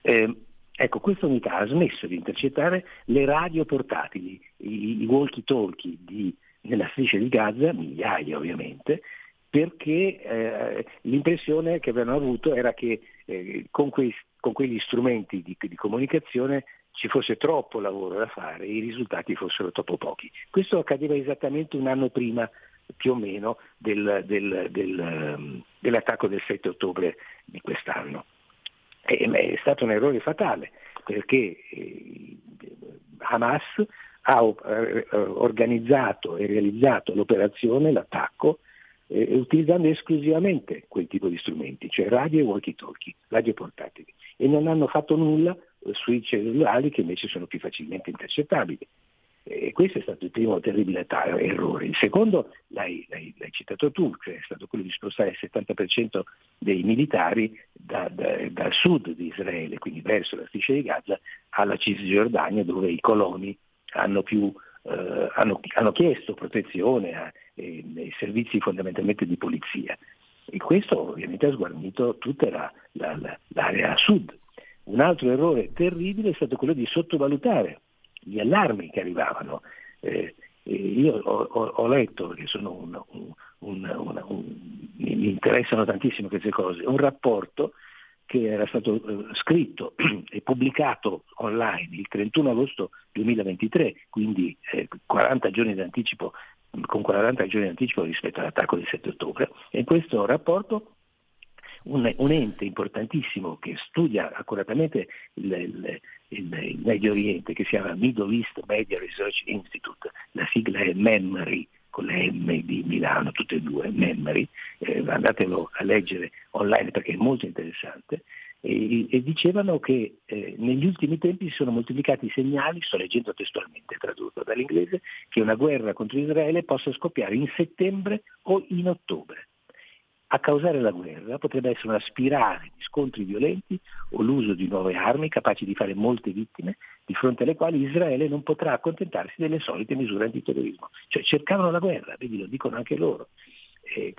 Eh, ecco, questa unità ha smesso di intercettare le radio portatili, i, i walkie-talkie di, nella striscia di Gaza, migliaia ovviamente, perché eh, l'impressione che avevano avuto era che eh, con, quei, con, quegli strumenti di, di, comunicazione ci fosse troppo lavoro da fare e i risultati fossero troppo pochi. Questo accadeva esattamente un anno prima più o meno del, del, del, ehm, dell'attacco del 7 ottobre di quest'anno. E, è stato un errore fatale perché eh, Hamas ha eh, organizzato e realizzato l'operazione, l'attacco, eh, utilizzando esclusivamente quel tipo di strumenti, cioè radio e walkie-talkie, radio portatili, e non hanno fatto nulla sui cellulari che invece sono più facilmente intercettabili. E questo è stato il primo terribile errore. Il secondo l'hai, l'hai, l'hai citato tu, cioè è stato quello di spostare il 70% dei militari da, da, dal sud di Israele, quindi verso la striscia di Gaza, alla Cisgiordania dove i coloni hanno, più, eh, hanno, hanno chiesto protezione a, eh, ai servizi fondamentalmente di polizia. E questo ovviamente ha sguarnito tutta la, la, la, l'area sud. Un altro errore terribile è stato quello di sottovalutare gli allarmi che arrivavano. Eh, io ho, ho, ho, letto, perché un, un, un, mi interessano tantissimo queste cose, un rapporto che era stato eh, scritto e pubblicato online il 31 agosto 2023, quindi eh, 40 giorni d'anticipo, con 40 giorni d'anticipo rispetto all'attacco del 7 ottobre. E in questo rapporto un, un ente importantissimo che studia accuratamente il, il, il, il, Medio Oriente, che si chiama Middle East Media Research Institute, la sigla è MEMRI, con le M di Milano, tutte e due, Memory, eh, andatelo a leggere online perché è molto interessante, e, e dicevano che eh, negli ultimi tempi si sono moltiplicati i segnali, sto leggendo testualmente tradotto dall'inglese, che una guerra contro Israele possa scoppiare in settembre o in ottobre. A causare la guerra potrebbe essere una spirale di scontri violenti o l'uso di nuove armi capaci di fare molte vittime, di fronte alle quali Israele non potrà accontentarsi delle solite misure antiterrorismo. Cioè cercavano la guerra, vedi, lo dicono anche loro. Eh,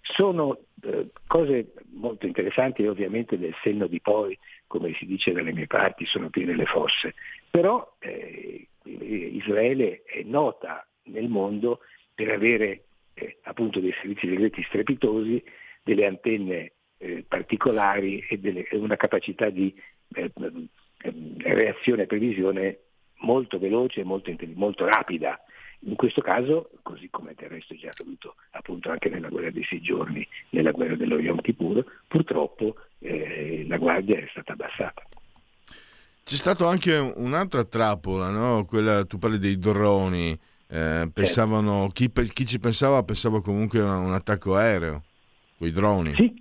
sono eh, cose molto interessanti e ovviamente del senno di poi, come si dice dalle mie parti, sono piene le fosse. Però eh, Israele è nota nel mondo per avere eh, appunto dei servizi segreti strepitosi, delle antenne eh, particolari e, delle, una capacità di eh, eh reazione e previsione molto veloce e molto, molto rapida. In questo caso, così come del resto è già accaduto appunto anche nella guerra dei sei giorni, nella guerra dello Yom Kippur, purtroppo eh, la guardia è stata abbassata. C'è stata anche un'altra trappola, no? Quella, tu parli dei droni, eh, pensavano, chi, chi, ci pensava pensava comunque a un attacco aereo, con i droni. Sì,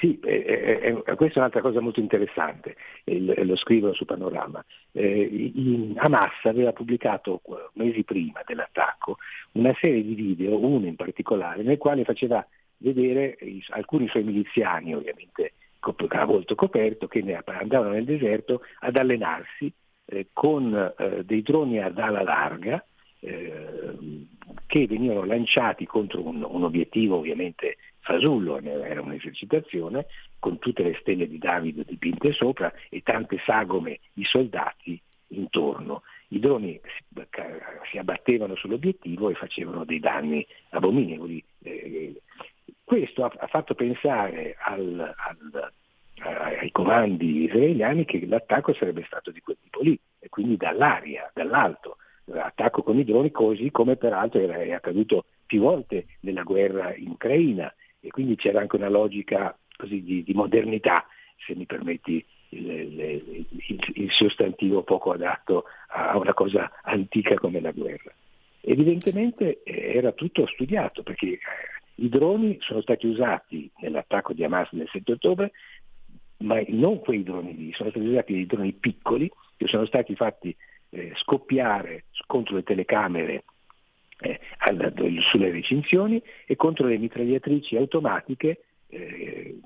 sì, eh, eh, questa è un'altra cosa molto interessante, eh, lo scrivo su Panorama. Eh, Hamas aveva pubblicato mesi prima dell'attacco una serie di video, uno in particolare, nel quale faceva vedere i, alcuni suoi miliziani, ovviamente a volto coperto, che andavano nel deserto ad allenarsi eh, con eh, dei droni ad ala larga che venivano lanciati contro un, un obiettivo ovviamente fasullo, era un'esercitazione, con tutte le stelle di Davide dipinte sopra e tante sagome di soldati intorno. I droni si, si abbattevano sull'obiettivo e facevano dei danni abominevoli. Eh, questo ha, ha, fatto pensare al, al, ai comandi israeliani che l'attacco sarebbe stato di quel tipo lì, e quindi dall'aria, dall'alto, attacco con i droni, così come peraltro era accaduto più volte nella guerra in Ucraina e quindi c'era anche una logica così, di, di, modernità, se mi permetti il, il, il, il, sostantivo poco adatto a una cosa antica come la guerra. Evidentemente eh, era tutto studiato perché eh, i droni sono stati usati nell'attacco di Hamas del 7 ottobre, ma non quei droni lì, sono stati usati dei droni piccoli che sono stati fatti eh, scoppiare contro le telecamere eh, sulle recinzioni e contro le mitragliatrici automatiche eh,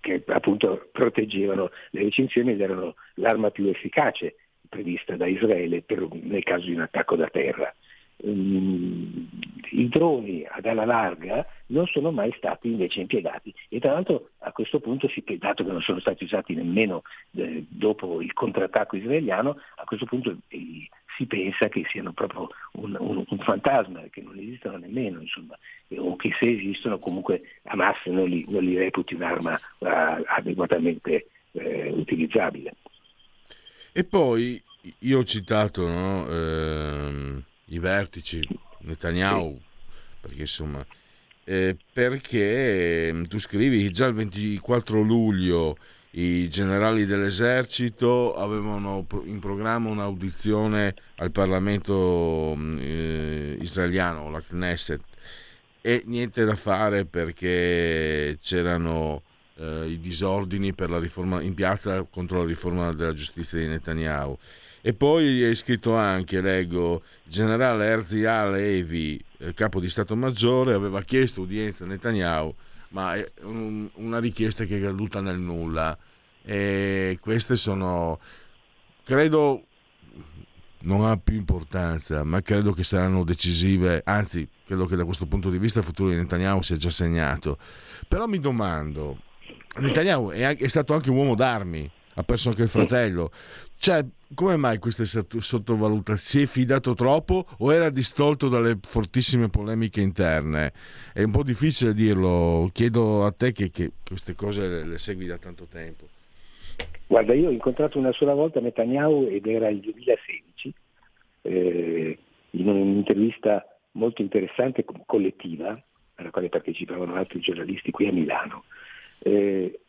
che appunto proteggevano le recinzioni ed erano l'arma più efficace prevista da Israele per, nel caso di un attacco da terra. Um, I droni ad ala larga non sono mai stati invece impiegati e tra l'altro a questo punto, dato che non sono stati usati nemmeno eh, dopo il contrattacco israeliano, a questo punto i, si pensa che siano proprio un, un, un fantasma, che non esistono nemmeno, insomma, o che se esistono comunque Hamas non li, non li reputi un'arma adeguatamente utilizzabile. E poi io ho citato no, eh, i vertici, Netanyahu, sì. perché insomma, eh, perché ehm, tu scrivi già il 24 luglio i generali dell'esercito avevano in programma un'audizione al Parlamento mm, eh, israeliano, la Knesset, e niente da fare perché c'erano eh, i disordini riforma, in piazza contro la riforma della giustizia di Netanyahu. E poi è scritto anche, leggo, il generale Erzi Levi, eh, capo di Stato Maggiore, aveva chiesto udienza a Netanyahu ma è un, una richiesta che è caduta nel nulla. E queste sono, credo, non ha più importanza, ma credo che saranno decisive, anzi, credo che da questo punto di vista il futuro di Netanyahu sia già segnato. Però mi domando, Netanyahu è, è stato anche un uomo d'armi, ha perso anche il fratello. Cioè, come mai queste sottovalutazioni? Si è fidato troppo o era distolto dalle fortissime polemiche interne? È un po' difficile dirlo, chiedo a te che, che queste cose le, le, segui da tanto tempo. Guarda, io ho incontrato una sola volta Netanyahu ed era il 2016, eh, in un'intervista molto interessante collettiva, alla quale partecipavano altri giornalisti qui a Milano. Eh,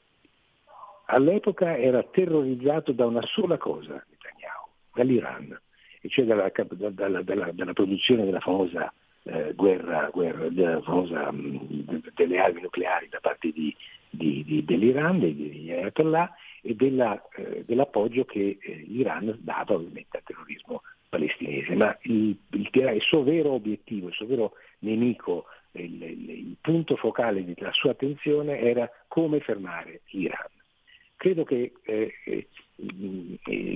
all'epoca era terrorizzato da una sola cosa, Netanyahu, dall'Iran, e cioè dalla, dalla, dalla, dalla produzione della famosa eh, guerra, guerra della famosa, mh, delle armi nucleari da parte di, di, di, dell'Iran, degli Ayatollah, e della, eh, dell'appoggio che eh, l'Iran dava ovviamente al terrorismo palestinese. Ma il, il, il, suo vero obiettivo, il suo vero nemico, il, il punto focale della sua attenzione era come fermare l'Iran. Credo che eh, eh,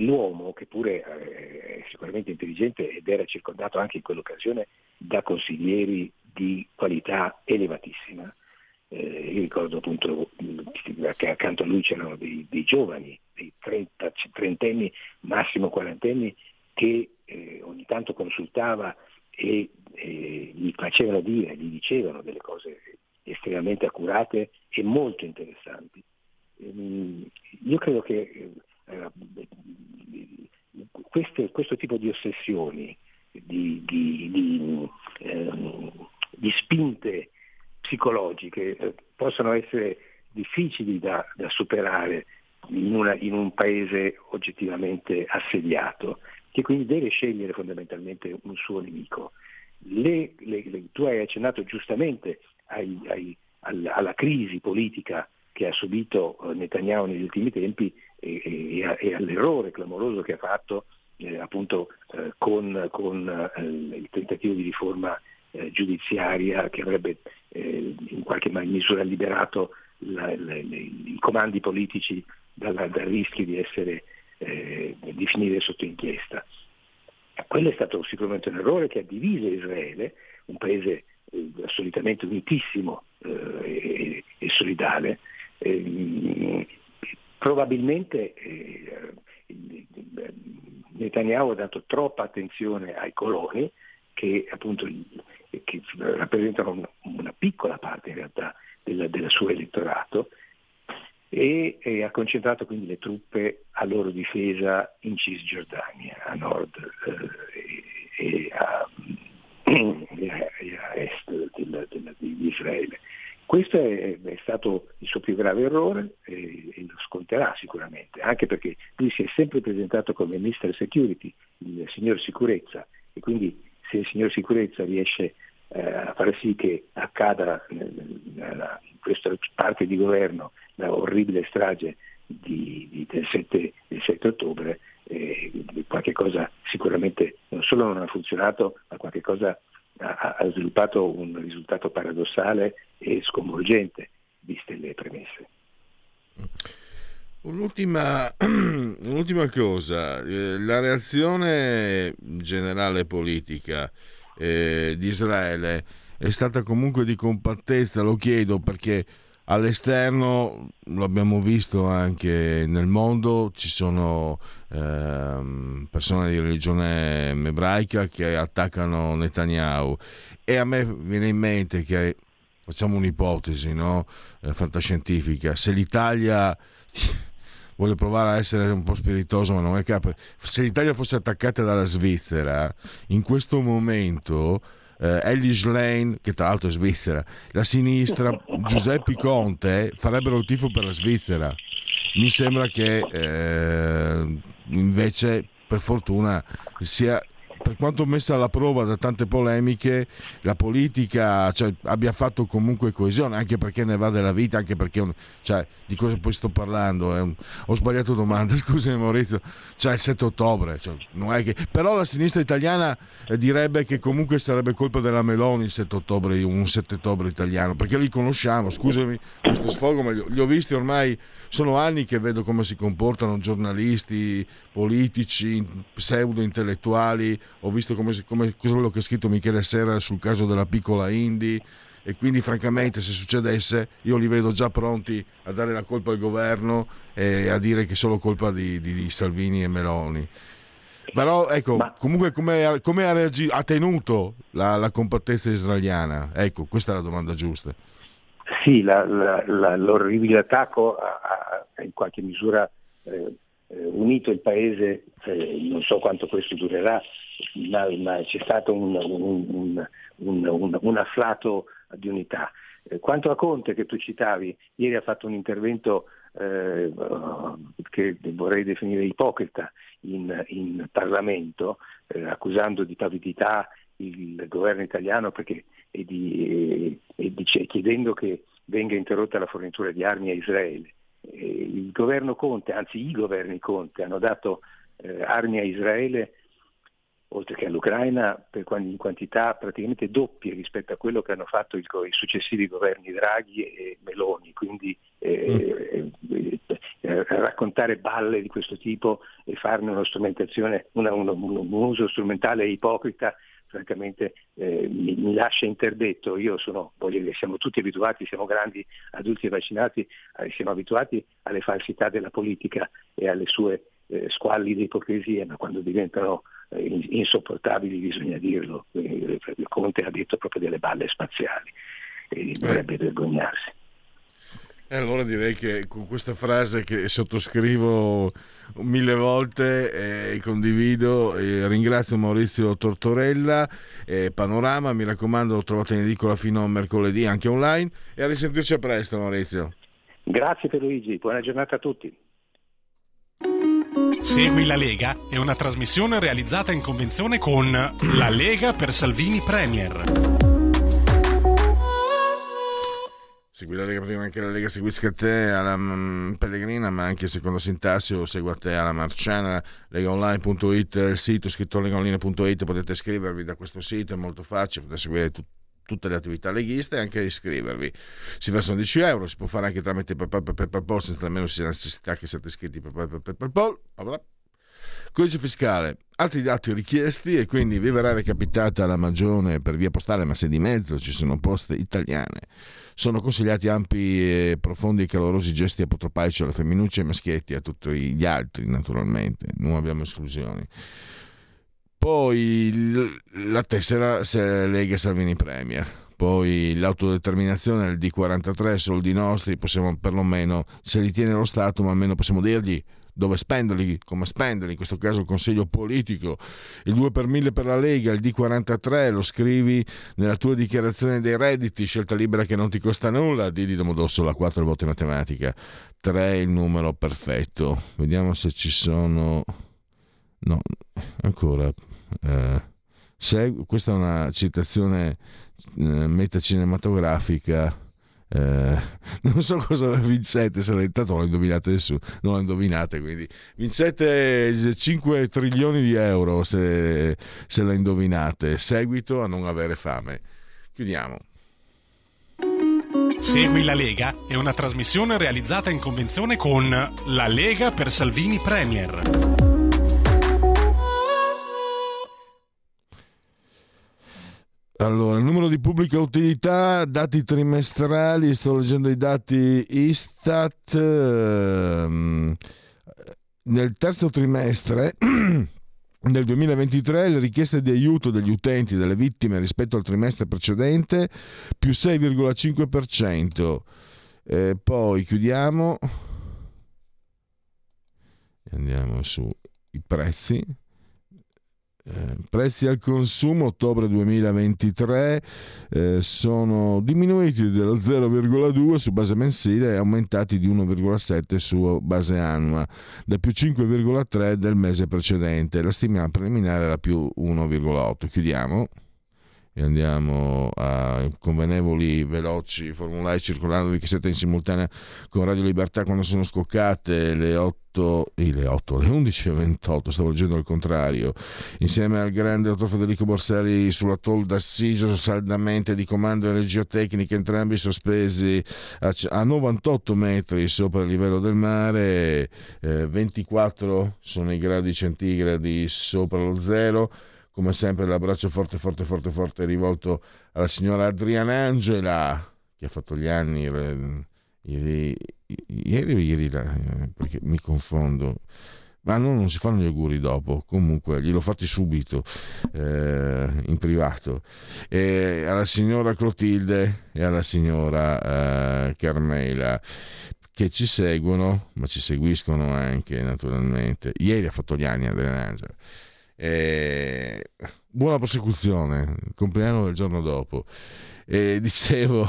l'uomo, che pure eh, è sicuramente intelligente ed era circondato anche in quell'occasione da consiglieri di qualità elevatissima, eh, io ricordo appunto che accanto a lui c'erano dei, dei giovani, dei 30, trentenni, massimo quarantenni, che eh, ogni tanto consultava e eh, gli facevano dire, gli dicevano delle cose estremamente accurate e molto interessanti. Ehm, io credo che eh, queste, questo tipo di ossessioni, di, di, di, ehm, di spinte psicologiche eh, possono essere difficili da, da superare in, una, in, un paese oggettivamente assediato, che quindi deve scegliere fondamentalmente un suo nemico. Le, le, le, tu hai accennato giustamente ai, ai, alla, alla, crisi politica che ha subito eh, Netanyahu negli ultimi tempi e, e, e all'errore clamoroso che ha fatto eh, appunto eh, con, con eh, il tentativo di riforma eh, giudiziaria che avrebbe eh, in qualche misura liberato la, la, i comandi politici dal rischio di, essere, eh, di finire sotto inchiesta. Quello è stato sicuramente un errore che ha diviso Israele, un paese eh, assolutamente unitissimo eh, e, e, solidale. Ehm, probabilmente eh, Netanyahu ha dato troppa attenzione ai coloni che appunto che rappresentano una, piccola parte in realtà del, del suo elettorato e, e, ha concentrato quindi le truppe a loro difesa in Cisgiordania, a nord eh, e, a, e, a, est del, del, di Israele. Questo è, è, stato il suo più grave errore e, e, lo sconterà sicuramente, anche perché lui si è sempre presentato come Mr. Security, il signor sicurezza, e quindi se il signor sicurezza riesce a far sì che accada in questa parte di governo la orribile strage di, di, del, 7, del, 7, ottobre, eh, qualche cosa sicuramente non solo non ha funzionato, ma qualche cosa ha, ha sviluppato un risultato paradossale e sconvolgente, viste le premesse. Un'ultima, un'ultima cosa, eh, la reazione generale politica eh, di Israele è stata comunque di compattezza, lo chiedo perché all'esterno, lo abbiamo visto anche nel mondo, ci sono eh, persone di religione ebraica che attaccano Netanyahu e a me viene in mente che, facciamo un'ipotesi no? eh, fantascientifica, se l'Italia voglio provare a essere un po' spiritoso, ma non è che se l'Italia fosse attaccata dalla Svizzera, in questo momento eh, Ellie Schlein, che tra l'altro è svizzera, la sinistra, Giuseppe Conte farebbero il tifo per la Svizzera. Mi sembra che eh, invece, per fortuna, sia per quanto messa alla prova da tante polemiche, la politica cioè, abbia fatto comunque coesione, anche perché ne va della vita, anche perché cioè, di cosa poi sto parlando? Un... ho sbagliato domanda, scusami Maurizio, cioè il 7 ottobre, cioè, che... però la sinistra italiana eh, direbbe che comunque sarebbe colpa della Meloni il 7 ottobre, un 7 ottobre italiano, perché li conosciamo, scusami questo sfogo, ma li ho visti ormai sono anni che vedo come si comportano giornalisti, politici, pseudo intellettuali, ho visto come, come quello che ha scritto Michele Serra sul caso della piccola Indy e quindi francamente se succedesse io li vedo già pronti a dare la colpa al governo e a dire che è solo colpa di, di, di Salvini e Meloni. Però ecco, Ma... comunque come, come ha, reagi- ha, tenuto la, la compattezza israeliana? Ecco, questa è la domanda giusta. Sì, la, la, la, l'orribile attacco ha, ha, in qualche misura eh, eh, unito il paese, eh, non so quanto questo durerà, ma, ma c'è stato un, un, un, un, afflato di unità. Eh, quanto a Conte che tu citavi, ieri ha fatto un intervento eh, che vorrei definire ipocrita in, in Parlamento, eh, accusando di pavidità il governo italiano perché, e, di, e dice, chiedendo che venga interrotta la fornitura di armi a Israele. Eh, il governo Conte, anzi i governi Conte, hanno dato eh, armi a Israele oltre che all'Ucraina in quantità praticamente doppie rispetto a quello che hanno fatto il, i successivi governi Draghi e Meloni, quindi eh, mm. eh, eh, raccontare balle di questo tipo e farne una strumentazione, una, un, uso strumentale ipocrita francamente eh, mi, mi, lascia interdetto. Io sono, voglio dire, siamo tutti abituati, siamo grandi adulti e vaccinati, eh, siamo abituati alle falsità della politica e alle sue eh, squallide ipocrisie, ma quando diventano insopportabili bisogna dirlo. Eh, Conte ha detto proprio delle balle spaziali e dovrebbe vergognarsi. E allora direi che con questa frase che sottoscrivo mille volte e condivido, e ringrazio Maurizio Tortorella, Panorama, mi raccomando lo trovate in edicola fino a mercoledì anche online e a risentirci a presto Maurizio. Grazie per Luigi, buona giornata a tutti. Segui la Lega è una trasmissione realizzata in convenzione con La Lega per Salvini Premier. Segui la Lega prima che la Lega seguisca te alla Pellegrina, ma anche secondo Sintassio segua te alla Marciana, legaonline.it, il sito scritto legaonline.it, potete iscrivervi da questo sito, è molto facile, potete seguire tutto tutte le attività leghiste e anche iscrivervi. Si versano 10 euro, si può fare anche tramite PayPal, PayPal senza nemmeno sia necessità che siate iscritti per PayPal. Codice fiscale, altri dati richiesti e quindi vi verrà recapitata la magione per via postale, ma se di mezzo ci sono poste italiane sono consigliati ampi, profondi e calorosi gesti apotropaici alle femminucce e maschietti, a tutti gli altri naturalmente, non abbiamo esclusioni. Poi la tessera Lega Salvini Premier, poi l'autodeterminazione del D43, soldi nostri, possiamo perlomeno, se li tiene lo Stato, ma almeno possiamo dirgli dove spenderli, come spenderli, in questo caso il consiglio politico, il 2 per 1000 per la Lega, il D43, lo scrivi nella tua dichiarazione dei redditi, scelta libera che non ti costa nulla, di Domodossola, 4 volte matematica, 3 il numero perfetto, vediamo se ci sono, no, ancora, eh, questa è una citazione eh, metacinematografica, eh, non so cosa vincete se intanto non indovinate nessuno non lo indovinate quindi. Vincete 5 trilioni di euro se, se la indovinate. Seguito a non avere fame. Chiudiamo. Segui la Lega è una trasmissione realizzata in convenzione con La Lega per Salvini Premier Allora, il numero di pubblica utilità, dati trimestrali, sto leggendo i dati Istat. Ehm, nel terzo trimestre nel 2023 le richieste di aiuto degli utenti delle vittime rispetto al trimestre precedente più 6,5%. Eh, poi chiudiamo. Andiamo sui prezzi. Eh, prezzi al consumo ottobre 2023 eh, sono diminuiti dello 0,2 su base mensile e aumentati di 1,7 su base annua, da più 5,3 del mese precedente. La stima preliminare era più 1,8. Chiudiamo e andiamo a convenevoli, veloci formulari circolandovi che siete in simultanea con Radio Libertà quando sono scoccate le 8, eh, le 8, le 11 e 28, stavo leggendo il contrario, insieme al grande dottor Federico Borsari sulla Tol d'Assiso saldamente di comando energia tecnica, entrambi sospesi a, a 98 metri sopra il livello del mare, eh, 24 sono i gradi centigradi sopra lo zero come sempre l'abbraccio forte forte forte forte rivolto alla signora Adriana Angela che ha fatto gli anni ieri, ieri o ieri perché mi confondo. Ma no, non si fanno gli auguri dopo comunque gliel'ho fatti subito eh, in privato. E alla signora Clotilde e alla signora eh, Carmela che ci seguono ma ci seguiscono anche naturalmente. Ieri ha fatto gli anni Adriana Angela eh, buona prosecuzione, compleanno del giorno dopo. E dicevo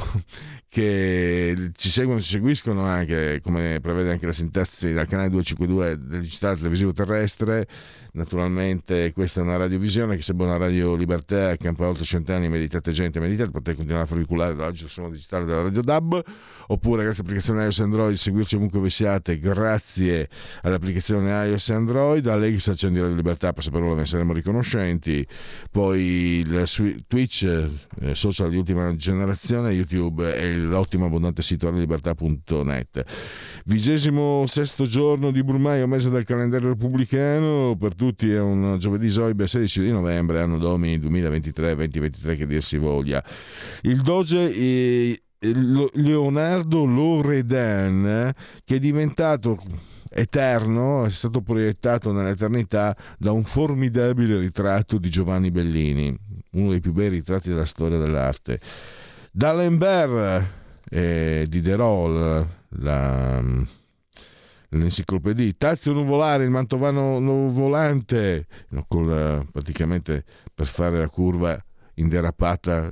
che ci seguono, ci seguiscono anche, come prevede anche la sintassi, dal canale 252 del digitale televisivo terrestre. Naturalmente questa è una radiovisione che sembra una radio libertà, campo oltre cent'anni, meditate gente, meditate, potete continuare a fariculare dalla suono digitale della radio DAB, oppure grazie all'applicazione iOS Android, seguirci ovunque vi siate, grazie all'applicazione iOS Android, Alex accendi Radio Libertà, per saperlo ne saremo riconoscenti, poi Twitch, eh, social di ultima generazione, YouTube e l'ottimo abbondante sito radiolibertà.net. Vigesimo sesto giorno di Brumaio, mese del calendario repubblicano, per tutti è un giovedì Soibe 16 di novembre, anno domini 2023-2023 che dir si voglia. Il Doge e Leonardo Loredan che è diventato eterno, è stato proiettato nell'eternità da un formidabile ritratto di Giovanni Bellini, uno dei più bei ritratti della storia dell'arte. D'Alembert eh, Diderot, la, l'enciclopedia Tazio Nuvolare, il mantovano nuvolante, col, praticamente per fare la curva in derapata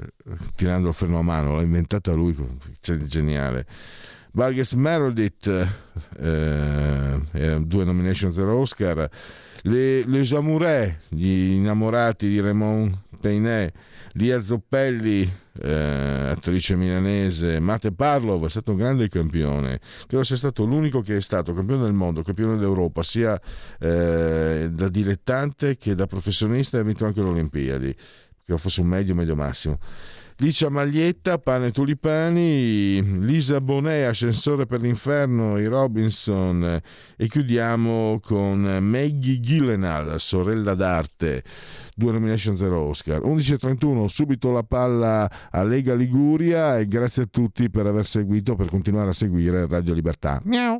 tirando il freno a mano, l'ha inventata lui, geniale. Vargas Meredith, eh, due nomination zero Oscar, le, Les Amoureux, gli innamorati di Raymond Peinet, Lia Zoppelli, eh, attrice milanese, Mate Parlov è stato un grande campione, credo sia stato l'unico che è stato campione del mondo, campione d'Europa, sia eh, da dilettante che da professionista e ha vinto anche le Olimpiadi, credo fosse un medio, medio massimo. Licia Maglietta, Pane Tulipani, Lisa Bonet, Ascensore per l'inferno, i Robinson e chiudiamo con Maggie Gyllenhaal, Sorella d'arte, due nomination zero Oscar. 11.31, subito la palla a Lega Liguria e grazie a tutti per aver seguito, per continuare a seguire Radio Libertà. Miau.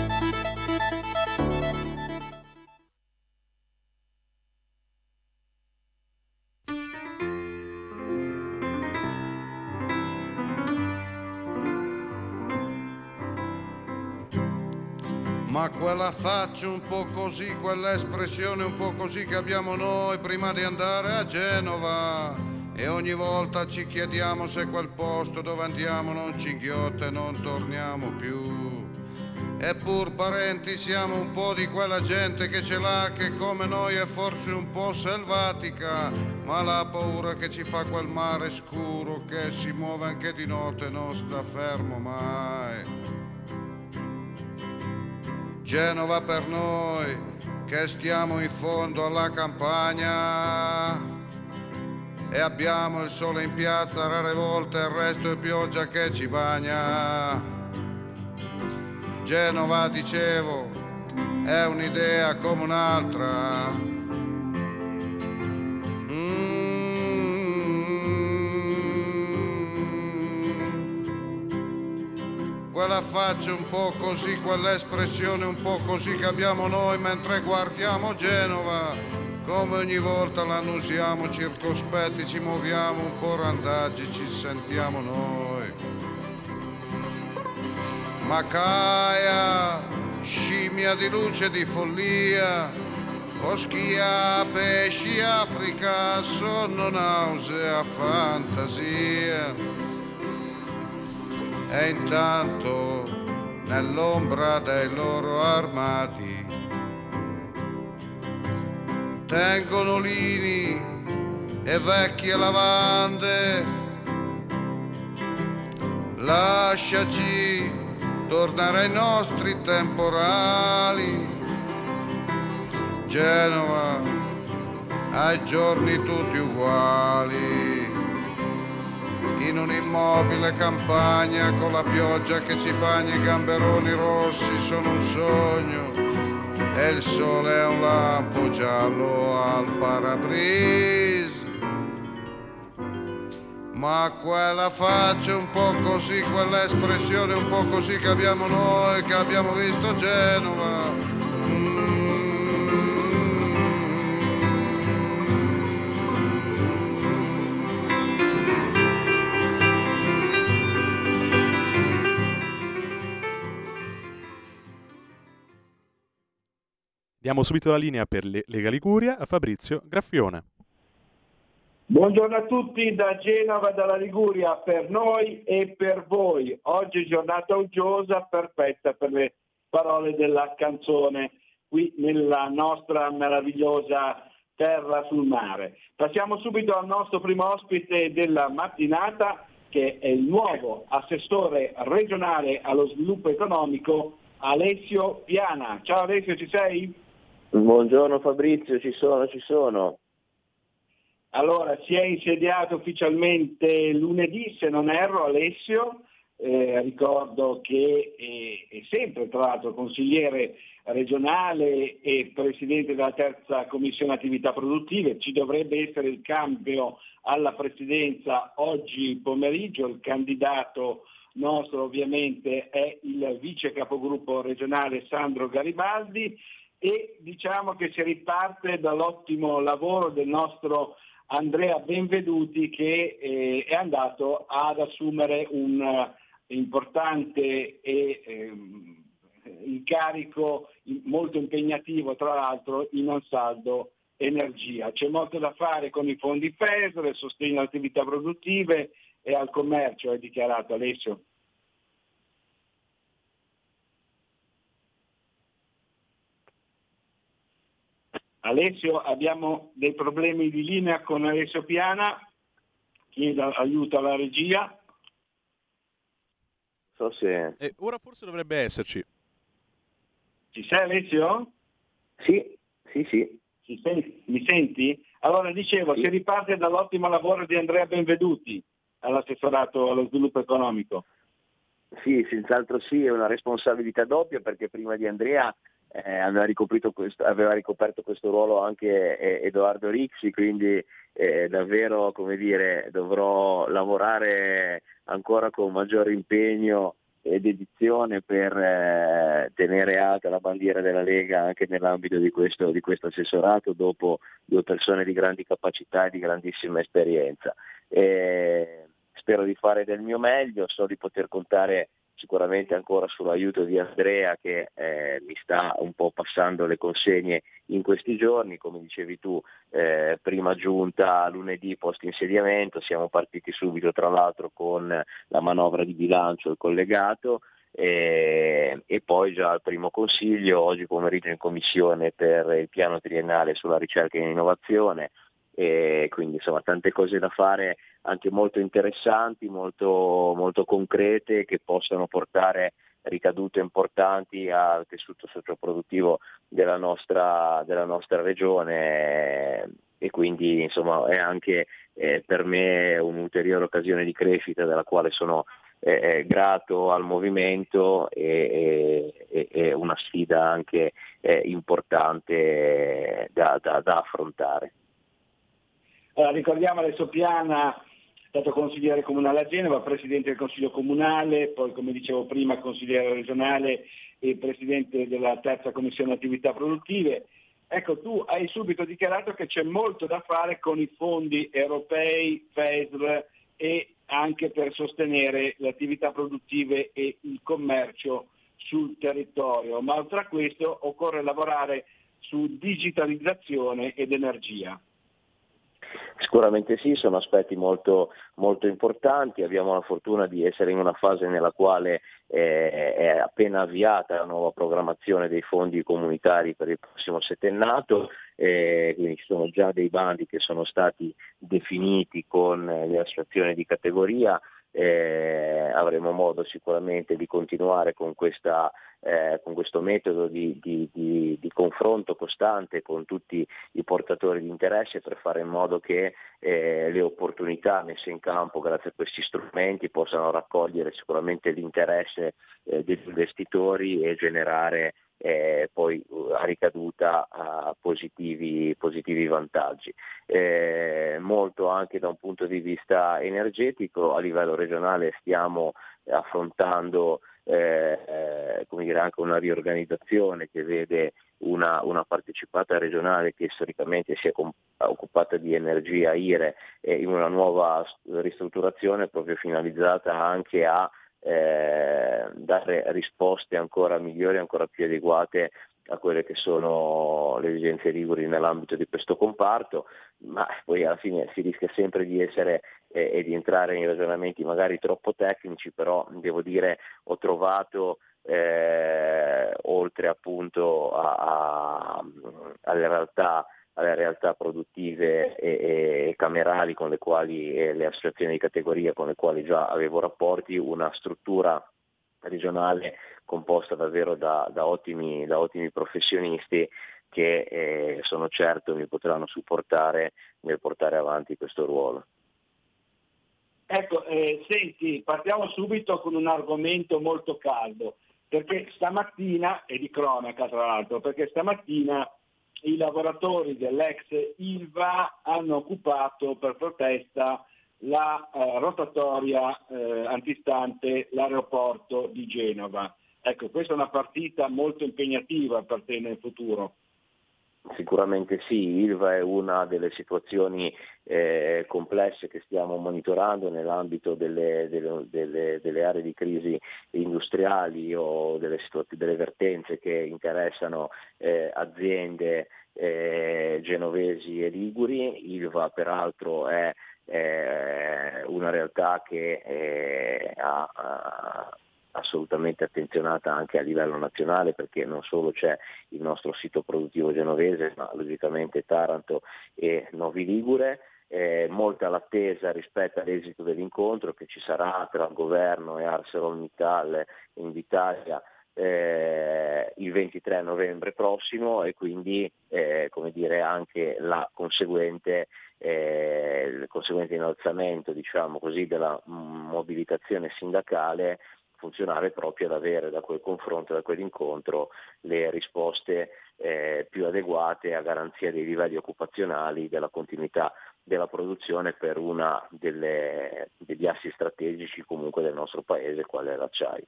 Quella faccia un po' così, quell'espressione un po' così che abbiamo noi prima di andare a Genova. E ogni volta ci chiediamo se quel posto dove andiamo non ci inghiotta e non torniamo più. Eppur parenti siamo un po' di quella gente che ce l'ha che come noi è forse un po' selvatica, ma la paura che ci fa quel mare scuro che si muove anche di notte non sta fermo mai. Genova per noi che stiamo in fondo alla campagna e abbiamo il sole in piazza rare volte il resto è pioggia che ci bagna. Genova, dicevo, è un'idea come un'altra quella faccia un po' così, quell'espressione un po' così che abbiamo noi mentre guardiamo Genova. Come ogni volta l'annusiamo circospetti, ci muoviamo un po' randaggi, ci sentiamo noi. Macaia, scimmia di luce e di follia, Oschia, pesci, Africa, sonno, nausea, fantasia e intanto nell'ombra dei loro armati tengono lini e vecchie lavande. Lasciaci tornare ai nostri temporali. Genova, ai giorni tutti uguali in un'immobile campagna con la pioggia che ci bagna i gamberoni rossi sono un sogno. E il sole è un lampo giallo al parabrise. Ma quella faccia un po' così, quell'espressione un po' così che abbiamo noi, che abbiamo visto Genova Diamo subito la linea per Lega Liguria a Fabrizio Graffione. Buongiorno a tutti da Genova, dalla Liguria, per noi e per voi. Oggi giornata uggiosa, perfetta per le parole della canzone qui nella nostra meravigliosa terra sul mare. Passiamo subito al nostro primo ospite della mattinata che è il nuovo assessore regionale allo sviluppo economico Alessio Piana. Ciao Alessio, ci sei? Buongiorno Fabrizio, ci sono, ci sono. Allora, si è insediato ufficialmente lunedì, se non erro, Alessio, eh, ricordo che è, è, sempre tra l'altro consigliere regionale e presidente della terza commissione attività produttive, ci dovrebbe essere il cambio alla presidenza oggi pomeriggio, il candidato nostro ovviamente è il vice capogruppo regionale Sandro Garibaldi e diciamo che si riparte dall'ottimo lavoro del nostro Andrea Benveduti che eh, è andato ad assumere un uh, importante e ehm, incarico molto impegnativo tra l'altro in un saldo energia. C'è molto da fare con i fondi FESR, il sostegno alle attività produttive e al commercio, è dichiarato Alessio. Alessio, abbiamo dei problemi di linea con Alessio Piana, chiedo aiuto alla regia. So se... Eh, ora forse dovrebbe esserci. Ci sei Alessio? Sì, sì, sì. Senti, mi senti? Allora dicevo, sì. si riparte dall'ottimo lavoro di Andrea Benveduti all'assessorato allo sviluppo economico. Sì, senz'altro sì, è una responsabilità doppia perché prima di Andrea eh, aveva, questo, aveva, ricoperto questo ruolo anche eh, Edoardo Rixi, quindi eh, davvero dire, dovrò lavorare ancora con maggiore impegno ed edizione per eh, tenere alta la bandiera della Lega anche nell'ambito di questo, di questo, assessorato dopo due persone di grandi capacità e di grandissima esperienza. E spero di fare del mio meglio, so di poter contare sicuramente ancora sull'aiuto di Andrea che eh, mi sta un po' passando le consegne in questi giorni, come dicevi tu, eh, prima giunta lunedì post insediamento, siamo partiti subito tra l'altro con la manovra di bilancio, il collegato, e, e, poi già al primo consiglio, oggi pomeriggio in commissione per il piano triennale sulla ricerca e innovazione, e quindi insomma tante cose da fare anche molto interessanti, molto, molto concrete che possano portare ricadute importanti al tessuto socioproduttivo della nostra, della nostra regione e quindi insomma è anche eh, per me un'ulteriore occasione di crescita della quale sono eh, eh grato al movimento e, e, e una sfida anche eh, importante da, da, da affrontare. Allora, ricordiamo adesso Piana stato consigliere comunale a Genova, presidente del Consiglio comunale, poi come dicevo prima consigliere regionale e presidente della terza commissione attività produttive. Ecco, tu hai subito dichiarato che c'è molto da fare con i fondi europei, FESR e anche per sostenere le attività produttive e il commercio sul territorio, ma oltre a questo occorre lavorare su digitalizzazione ed energia. Sicuramente sì, sono aspetti molto, molto, importanti, abbiamo la fortuna di essere in una fase nella quale eh, è appena avviata la nuova programmazione dei fondi comunitari per il prossimo settennato, eh, quindi ci sono già dei bandi che sono stati definiti con le associazioni di categoria, eh, avremo modo sicuramente di continuare con, questa, eh, con questo metodo di, di, di, di, confronto costante con tutti i portatori di interesse per fare in modo che eh, le opportunità messe in campo grazie a questi strumenti possano raccogliere sicuramente l'interesse eh, degli investitori e generare eh, poi uh, a ricaduta a positivi, positivi vantaggi. Eh, molto anche da un punto di vista energetico, a livello regionale stiamo affrontando eh, eh dire, anche una riorganizzazione che vede una, una, partecipata regionale che storicamente si è comp- occupata di energia IRE in una nuova ristrutturazione proprio finalizzata anche a eh, dare risposte ancora migliori, ancora più adeguate a quelle che sono le esigenze liguri nell'ambito di questo comparto, ma poi alla fine si rischia sempre di essere eh, e di entrare in ragionamenti magari troppo tecnici, però devo dire ho trovato eh, oltre appunto a, a, alle realtà alle realtà produttive e, e, camerali con le quali e le associazioni di categoria con le quali già avevo rapporti, una struttura regionale composta davvero da, da, ottimi, da ottimi, professionisti che eh, sono certo mi potranno supportare nel portare avanti questo ruolo. Ecco, eh, senti, partiamo subito con un argomento molto caldo, perché stamattina, e di cronaca tra l'altro, perché stamattina i lavoratori dell'ex Ilva hanno occupato per protesta la eh, rotatoria eh, antistante l'aeroporto di Genova. Ecco, questa è una partita molto impegnativa per te nel futuro. Sicuramente sì, Ilva è una delle situazioni eh, complesse che stiamo monitorando nell'ambito delle, delle, delle, delle aree di crisi industriali o delle, delle vertenze che interessano eh, aziende eh, genovesi e liguri. Ilva peraltro è una realtà che eh, ha, ha assolutamente attenzionata anche a livello nazionale perché non solo c'è il nostro sito produttivo genovese, ma logicamente Taranto e Novi Ligure. Eh, molta l'attesa rispetto all'esito dell'incontro che ci sarà tra il governo e ArcelorMittal in Italia eh, il 23 novembre prossimo e quindi eh, come dire, anche la conseguente, eh, il conseguente innalzamento diciamo così, della mobilitazione sindacale funzionare proprio ad avere da quel confronto, da quell'incontro, le risposte eh, più adeguate a garanzia dei livelli occupazionali, della continuità della produzione per delle, degli assi strategici comunque del nostro paese, quale è l'acciaio.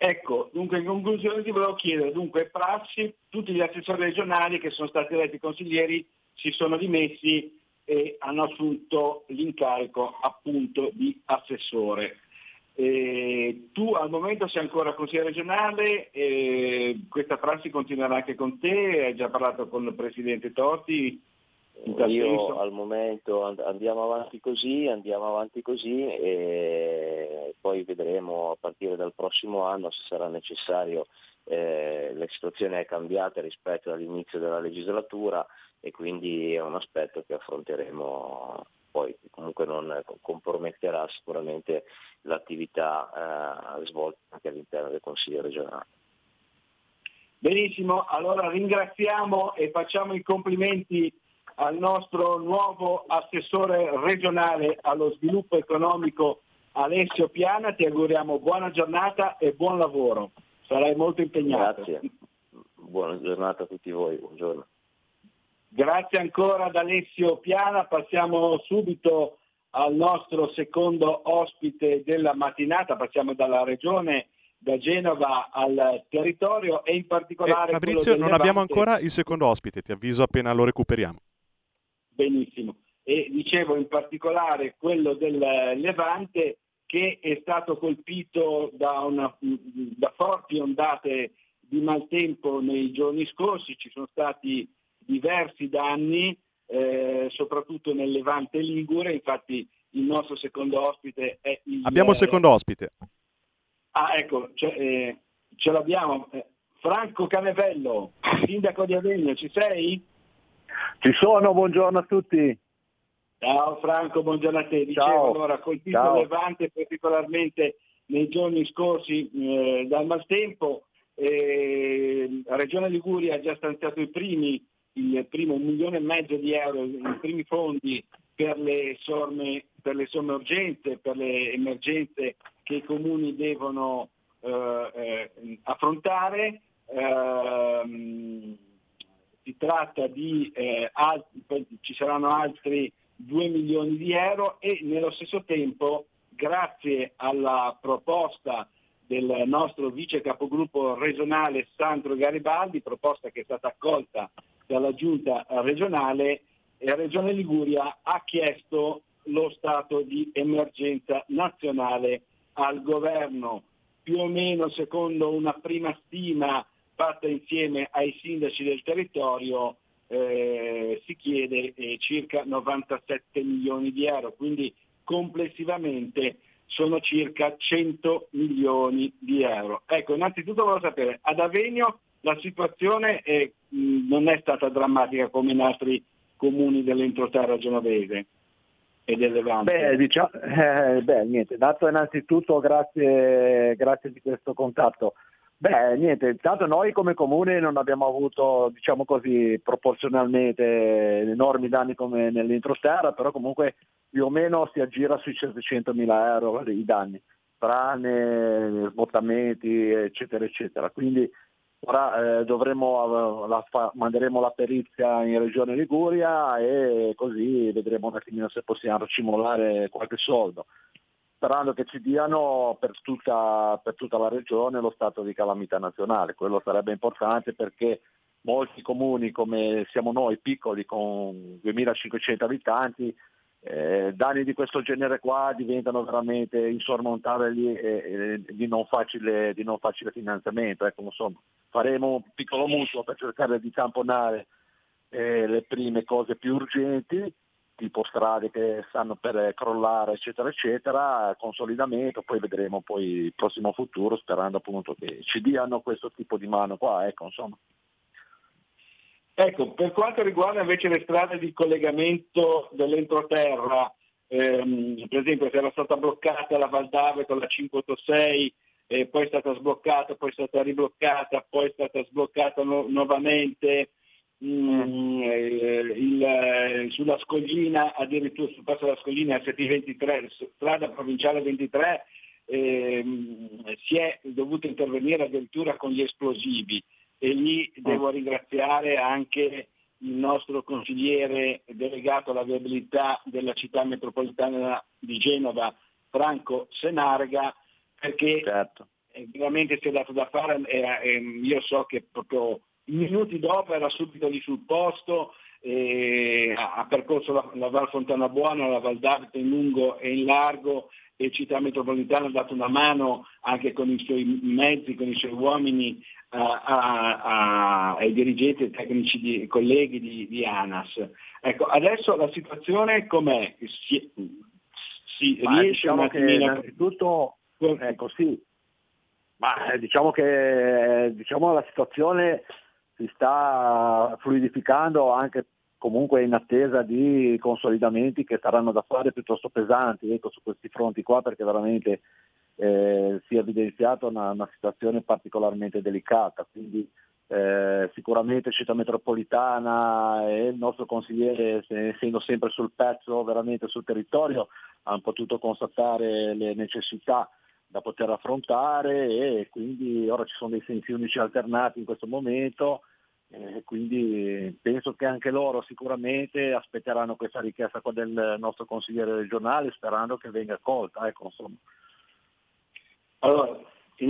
Ecco, dunque in conclusione ti volevo chiedere, dunque prassi, tutti gli assessori regionali che sono stati eletti consiglieri si sono dimessi e hanno assunto l'incarico appunto di assessore. Eh, tu al momento sei ancora consigliere regionale, eh, questa prassi continuerà anche con te, hai già parlato con il Presidente Totti? Io senso? al momento andiamo avanti così, andiamo avanti così e poi vedremo a partire dal prossimo anno se sarà necessario, eh, la situazione è cambiata rispetto all'inizio della legislatura e quindi è un aspetto che affronteremo poi comunque non comprometterà sicuramente l'attività eh, svolta anche all'interno del Consiglio regionale. Benissimo, allora ringraziamo e facciamo i complimenti al nostro nuovo assessore regionale allo sviluppo economico Alessio Piana, ti auguriamo buona giornata e buon lavoro, sarai molto impegnato. Grazie, buona giornata a tutti voi, buongiorno. Grazie ancora ad Alessio Piana, passiamo subito al nostro secondo ospite della mattinata, passiamo dalla regione, da Genova al territorio e in particolare... Eh, Fabrizio, non Levante. abbiamo ancora il secondo ospite, ti avviso appena lo recuperiamo. Benissimo. E dicevo in particolare quello del Levante che è stato colpito da, una, da forti ondate di maltempo nei giorni scorsi, ci sono stati diversi danni, eh, soprattutto nel Levante Ligure, infatti il nostro secondo ospite è il... Abbiamo il secondo ospite. Ah, ecco, ce, eh, ce l'abbiamo. Eh, Franco Canevello, sindaco di Avegno, ci sei? Ci sono, buongiorno a tutti. Ciao Franco, buongiorno a te. Dicevo Ciao. allora, colpito Ciao. Levante particolarmente nei giorni scorsi eh, dal maltempo, eh, la Regione Liguria ha già stanziato i primi il primo un milione e mezzo di euro, i primi fondi per le somme, per le somme urgenze, per le emergenze che i comuni devono eh, eh, affrontare. Ehm, si tratta di, eh, poi ci saranno altri 2 milioni di euro e nello stesso tempo, grazie alla proposta del nostro vice capogruppo regionale Sandro Garibaldi, proposta che è stata accolta dalla giunta regionale, la Regione Liguria ha chiesto lo stato di emergenza nazionale al governo. Più o meno, secondo una prima stima, fatta insieme ai sindaci del territorio eh, si chiede eh, circa 97 milioni di euro, quindi complessivamente sono circa 100 milioni di euro. Ecco, innanzitutto voglio sapere, ad Avenio la situazione è, non è stata drammatica come in altri comuni dell'entroterra genovese e del Levante. Beh, diciamo, eh, beh, niente, dato innanzitutto grazie, grazie di questo contatto. Beh, niente, intanto noi come comune non abbiamo avuto, diciamo così, proporzionalmente enormi danni come nell'introterra, però comunque più o meno si aggira sui 700 mila euro i danni, frane, smottamenti, eccetera, eccetera. Quindi ora eh, dovremo, la fa, manderemo la perizia in Regione Liguria e così vedremo un attimino se possiamo racimolare qualche soldo sperando che ci diano per tutta, per tutta, la regione lo stato di calamità nazionale. Quello sarebbe importante perché molti comuni come siamo noi, piccoli, con 2500 abitanti, eh, danni di questo genere qua diventano veramente insormontabili e, e di, non facile, di, non facile, finanziamento. Ecco, insomma, faremo un piccolo mutuo per cercare di tamponare eh, le prime cose più urgenti tipo strade che stanno per crollare eccetera eccetera, consolidamento, poi vedremo poi il prossimo futuro sperando appunto che ci diano questo tipo di mano qua, ecco insomma. Ecco, per quanto riguarda invece le strade di collegamento dell'entroterra, ehm, per esempio se era stata bloccata la Valdave con la 586, eh, poi è stata sbloccata, poi è stata ribloccata, poi è stata sbloccata no- nuovamente, Mm, eh, il, sulla scoglina, addirittura sul passo della scoglina ST23, strada provinciale 23, eh, si è dovuto intervenire addirittura con gli esplosivi e lì devo ah. ringraziare anche il nostro consigliere delegato alla viabilità della città metropolitana di Genova, Franco Senarga, perché certo. veramente si è dato da fare, era, io so che proprio minuti dopo era subito lì sul posto, eh, ha percorso la, la, Val Fontana Buona, la Val d'Arte in lungo e in largo e Città Metropolitana ha dato una mano anche con i suoi mezzi, con i suoi uomini a, a, a, ai dirigenti e tecnici di, colleghi di, di, ANAS. Ecco, adesso la situazione com'è? Si, si riesce diciamo attimino... innanzitutto, ecco sì, ma eh, diciamo che diciamo, la situazione si sta fluidificando anche comunque in attesa di consolidamenti che saranno da fare piuttosto pesanti ecco, su questi fronti qua perché veramente eh, si è evidenziata una, una, situazione particolarmente delicata. Quindi eh, sicuramente Città Metropolitana e il nostro consigliere, essendo sempre sul pezzo, veramente sul territorio, hanno potuto constatare le necessità da poter affrontare e quindi ora ci sono dei sensi unici alternati in questo momento e quindi penso che anche loro sicuramente aspetteranno questa richiesta del nostro consigliere regionale sperando che venga accolta. Ecco. Allora,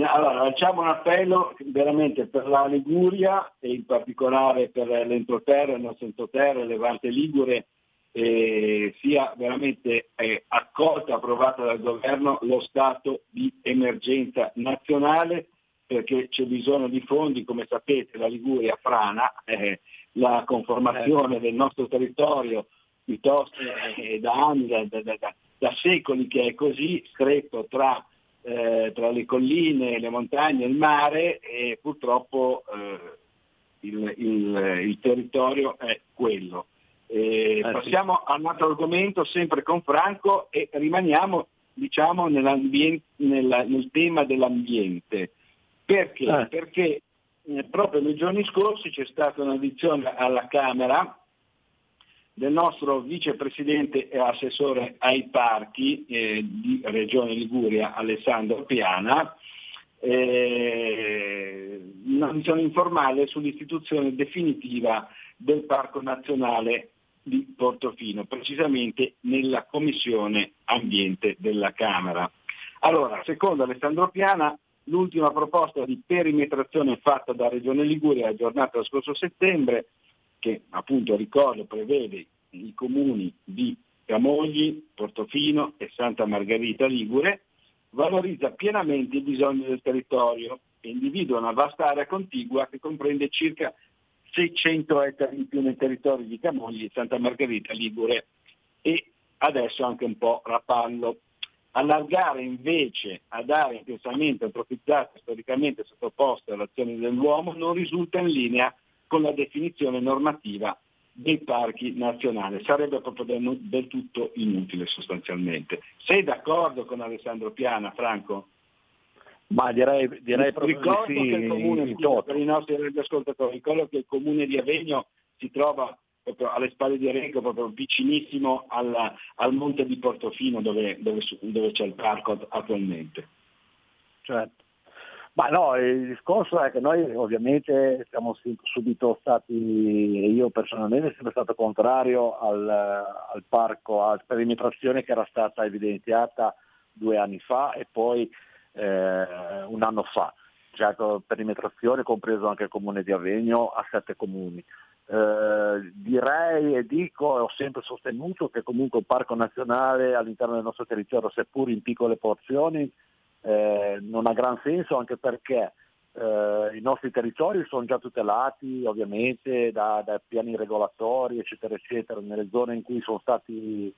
allora, lanciamo un appello veramente per la Liguria e in particolare per l'entroterra, il nostro entroterra, Levante Ligure, eh, sia veramente eh, accolta, approvata dal governo lo stato di emergenza nazionale perché c'è bisogno di fondi, come sapete la Liguria frana, eh, la conformazione del nostro territorio piuttosto eh, da anni, da, da, da, da, secoli che è così stretto tra, eh, tra, le colline, le montagne il mare e purtroppo eh, il, il, il territorio è quello. Eh, passiamo sì. a un altro argomento sempre con Franco e rimaniamo diciamo, nel, tema dell'ambiente. Perché? Eh. Perché eh, proprio nei giorni scorsi c'è stata un'audizione alla Camera del nostro vicepresidente e assessore ai parchi eh, di Regione Liguria, Alessandro Piana, eh, un'audizione informale sull'istituzione definitiva del Parco Nazionale di Portofino, precisamente nella Commissione Ambiente della Camera. Allora, secondo Alessandro Piana, l'ultima proposta di perimetrazione fatta da Regione Liguria aggiornata lo scorso settembre, che appunto ricordo prevede i comuni di Camogli, Portofino e Santa Margherita Ligure, valorizza pienamente i bisogni del territorio e individua una vasta area contigua che comprende circa 600 ettari in più nei territori di Camogli, Santa Margherita, Ligure e adesso anche un po' Rapallo. Allargare invece ad aree intensamente antropizzate storicamente sottoposte all'azione dell'uomo non risulta in linea con la definizione normativa dei parchi nazionali. Sarebbe proprio del, del tutto inutile sostanzialmente. Sei d'accordo con Alessandro Piana, Franco? Ma direi, direi proprio ricordo sì, che il comune, per i nostri ascoltatori, ricordo che il comune di Avegno si trova proprio alle spalle di Arenco, proprio vicinissimo alla- al monte di Portofino dove, dove dove c'è il parco at- attualmente. Certo. Ma no, il discorso è che noi ovviamente siamo si- subito stati, io personalmente sono stato contrario al, al parco, alla perimetrazione che era stata evidenziata due anni fa e poi eh, un anno fa. Certo, perimetrazione compreso anche il comune di Avegno a sette comuni. Eh, direi e dico e ho sempre sostenuto che comunque un parco nazionale all'interno del nostro territorio, seppur in piccole porzioni, eh, non ha gran senso anche perché eh, i nostri territori sono già tutelati ovviamente da, da piani regolatori eccetera eccetera nelle zone in cui sono stati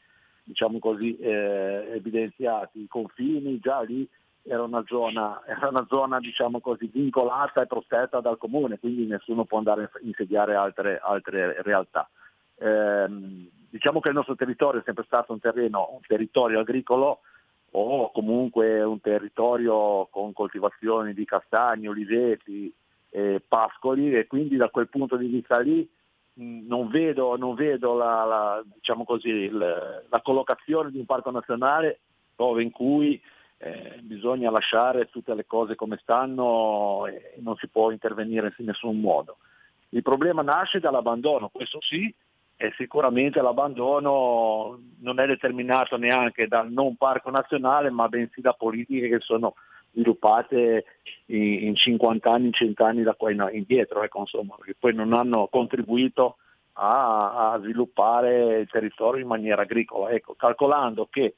diciamo così eh, evidenziati i confini già lì era una zona, era una zona diciamo così vincolata e protetta dal comune quindi nessuno può andare a insediare altre, altre realtà. Ehm, diciamo che il nostro territorio è sempre stato un terreno un territorio agricolo o comunque un territorio con coltivazioni di castagni, oliveti, eh, pascoli e quindi da quel punto di vista lì non vedo, non vedo la, la- diciamo così, il- la collocazione di un parco nazionale dove in cui eh, bisogna lasciare tutte le cose come stanno e non si può intervenire in nessun modo. Il problema nasce dall'abbandono, questo sì, e sicuramente l'abbandono non è determinato neanche dal non parco nazionale, ma bensì da politiche che sono sviluppate in, in 50 anni, in 100 anni da qua in- indietro, ecco, insomma, che poi non hanno contribuito a, a sviluppare il territorio in maniera agricola. Ecco, calcolando che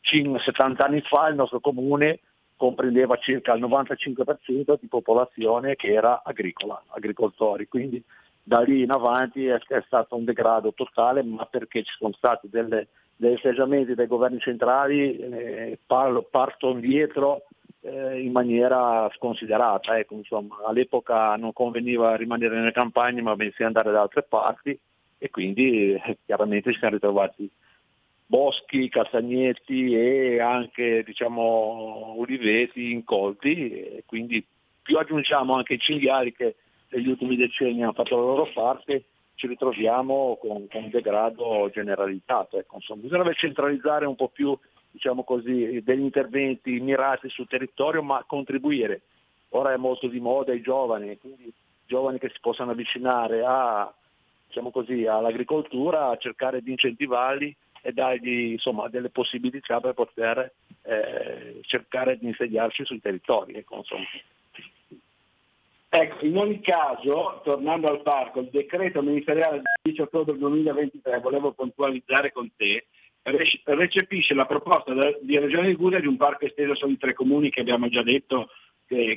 70 anni fa il nostro comune comprendeva circa il 95% di popolazione che era agricola, agricoltori, quindi da lì in avanti è, è stato un degrado totale, ma perché ci sono stati delle- degli atteggiamenti dei governi centrali, eh, parlo- partono dietro eh, in maniera sconsiderata. Ecco, insomma, all'epoca non conveniva rimanere nelle campagne, ma bensì andare da altre parti e quindi eh, chiaramente ci siamo ritrovati boschi, castagnetti e anche diciamo, oliveti incolti quindi più aggiungiamo anche i cinghiali che negli ultimi decenni hanno fatto la loro parte, ci ritroviamo con, con un degrado generalizzato. Ecco, insomma, bisognerebbe centralizzare un po' più diciamo così, degli interventi mirati sul territorio, ma contribuire. Ora è molto di moda i giovani, quindi giovani che si possano avvicinare a, diciamo così, all'agricoltura, cercare di incentivarli e dargli insomma, delle possibilità per poter eh, cercare di insediarsi sui territori. Ecco. Ecco, in ogni caso, tornando al parco, il decreto ministeriale del 10 ottobre 2023, volevo puntualizzare con te, rec- recepisce la proposta di Regione Liguria di un parco esteso sui tre comuni che abbiamo già detto,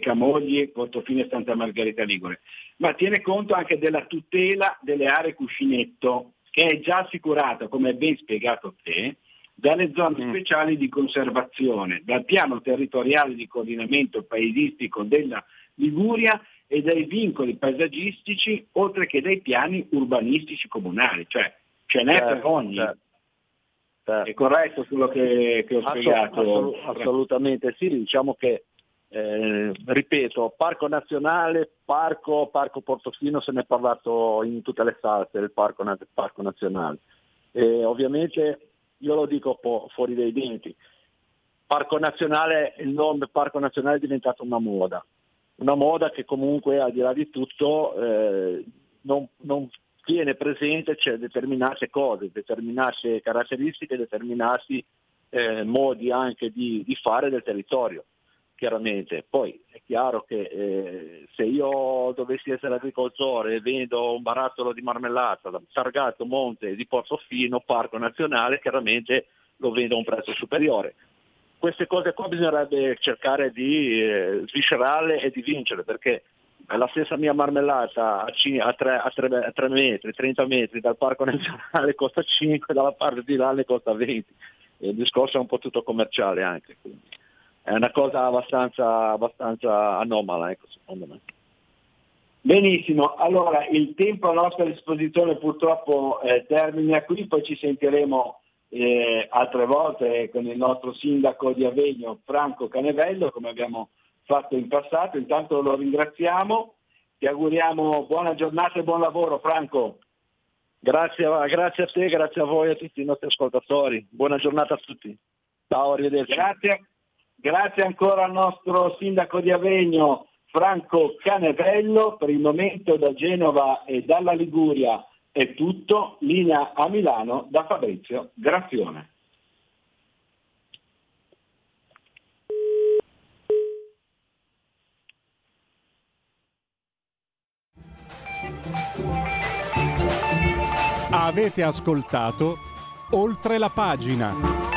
Camogli, Portofino e Santa Margherita Ligure, ma tiene conto anche della tutela delle aree cuscinetto, che è già assicurata, come ben spiegato te, dalle zone speciali di conservazione, dal piano territoriale di coordinamento paesistico della Liguria e dai vincoli paesaggistici, oltre che dai piani urbanistici comunali, cioè ce n'è per Certo, ogni. certo. Certo. È corretto quello che, che ho spiegato? assolut- assolutamente sì, diciamo che, eh, ripeto, Parco Nazionale, Parco, Parco Portofino, se ne è parlato in tutte le salse del Parco, parco Nazionale. E ovviamente io lo dico po' fuori dai denti, Parco Nazionale, il nome Parco Nazionale è diventato una moda, una moda che comunque al di là di tutto eh, non, non tiene presente cioè, determinate cose, determinate caratteristiche, determinati eh, modi anche di, di fare del territorio, chiaramente. Poi è chiaro che eh, se io dovessi essere agricoltore e vendo un barattolo di marmellata da Targato Monte di Portofino, Parco Nazionale, chiaramente lo vendo a un prezzo superiore. queste cose qua bisognerebbe cercare di eh, sviscerarle e di vincere, perché la stessa mia marmellata a, 3, metri, 30 metri dal parco nazionale costa 5, dalla parte di là ne costa 20. Il discorso è un po' tutto commerciale anche, quindi è una cosa abbastanza, abbastanza anomala, ecco, secondo me. Benissimo, allora il tempo a nostra disposizione purtroppo eh, termina qui, poi ci sentiremo eh, altre volte con il nostro sindaco di Avegno Franco Canevello, come abbiamo fatto in passato. Intanto lo ringraziamo, ti auguriamo buona giornata e buon lavoro Franco. Grazie, grazie a te, grazie a voi e a tutti i nostri ascoltatori. Buona giornata a tutti. Ciao, arrivederci. Grazie, grazie ancora al nostro sindaco di Avegno Franco Canevello. Per il momento da Genova e dalla Liguria è tutto. Linea a Milano da Fabrizio Graffione. Avete ascoltato oltre la pagina.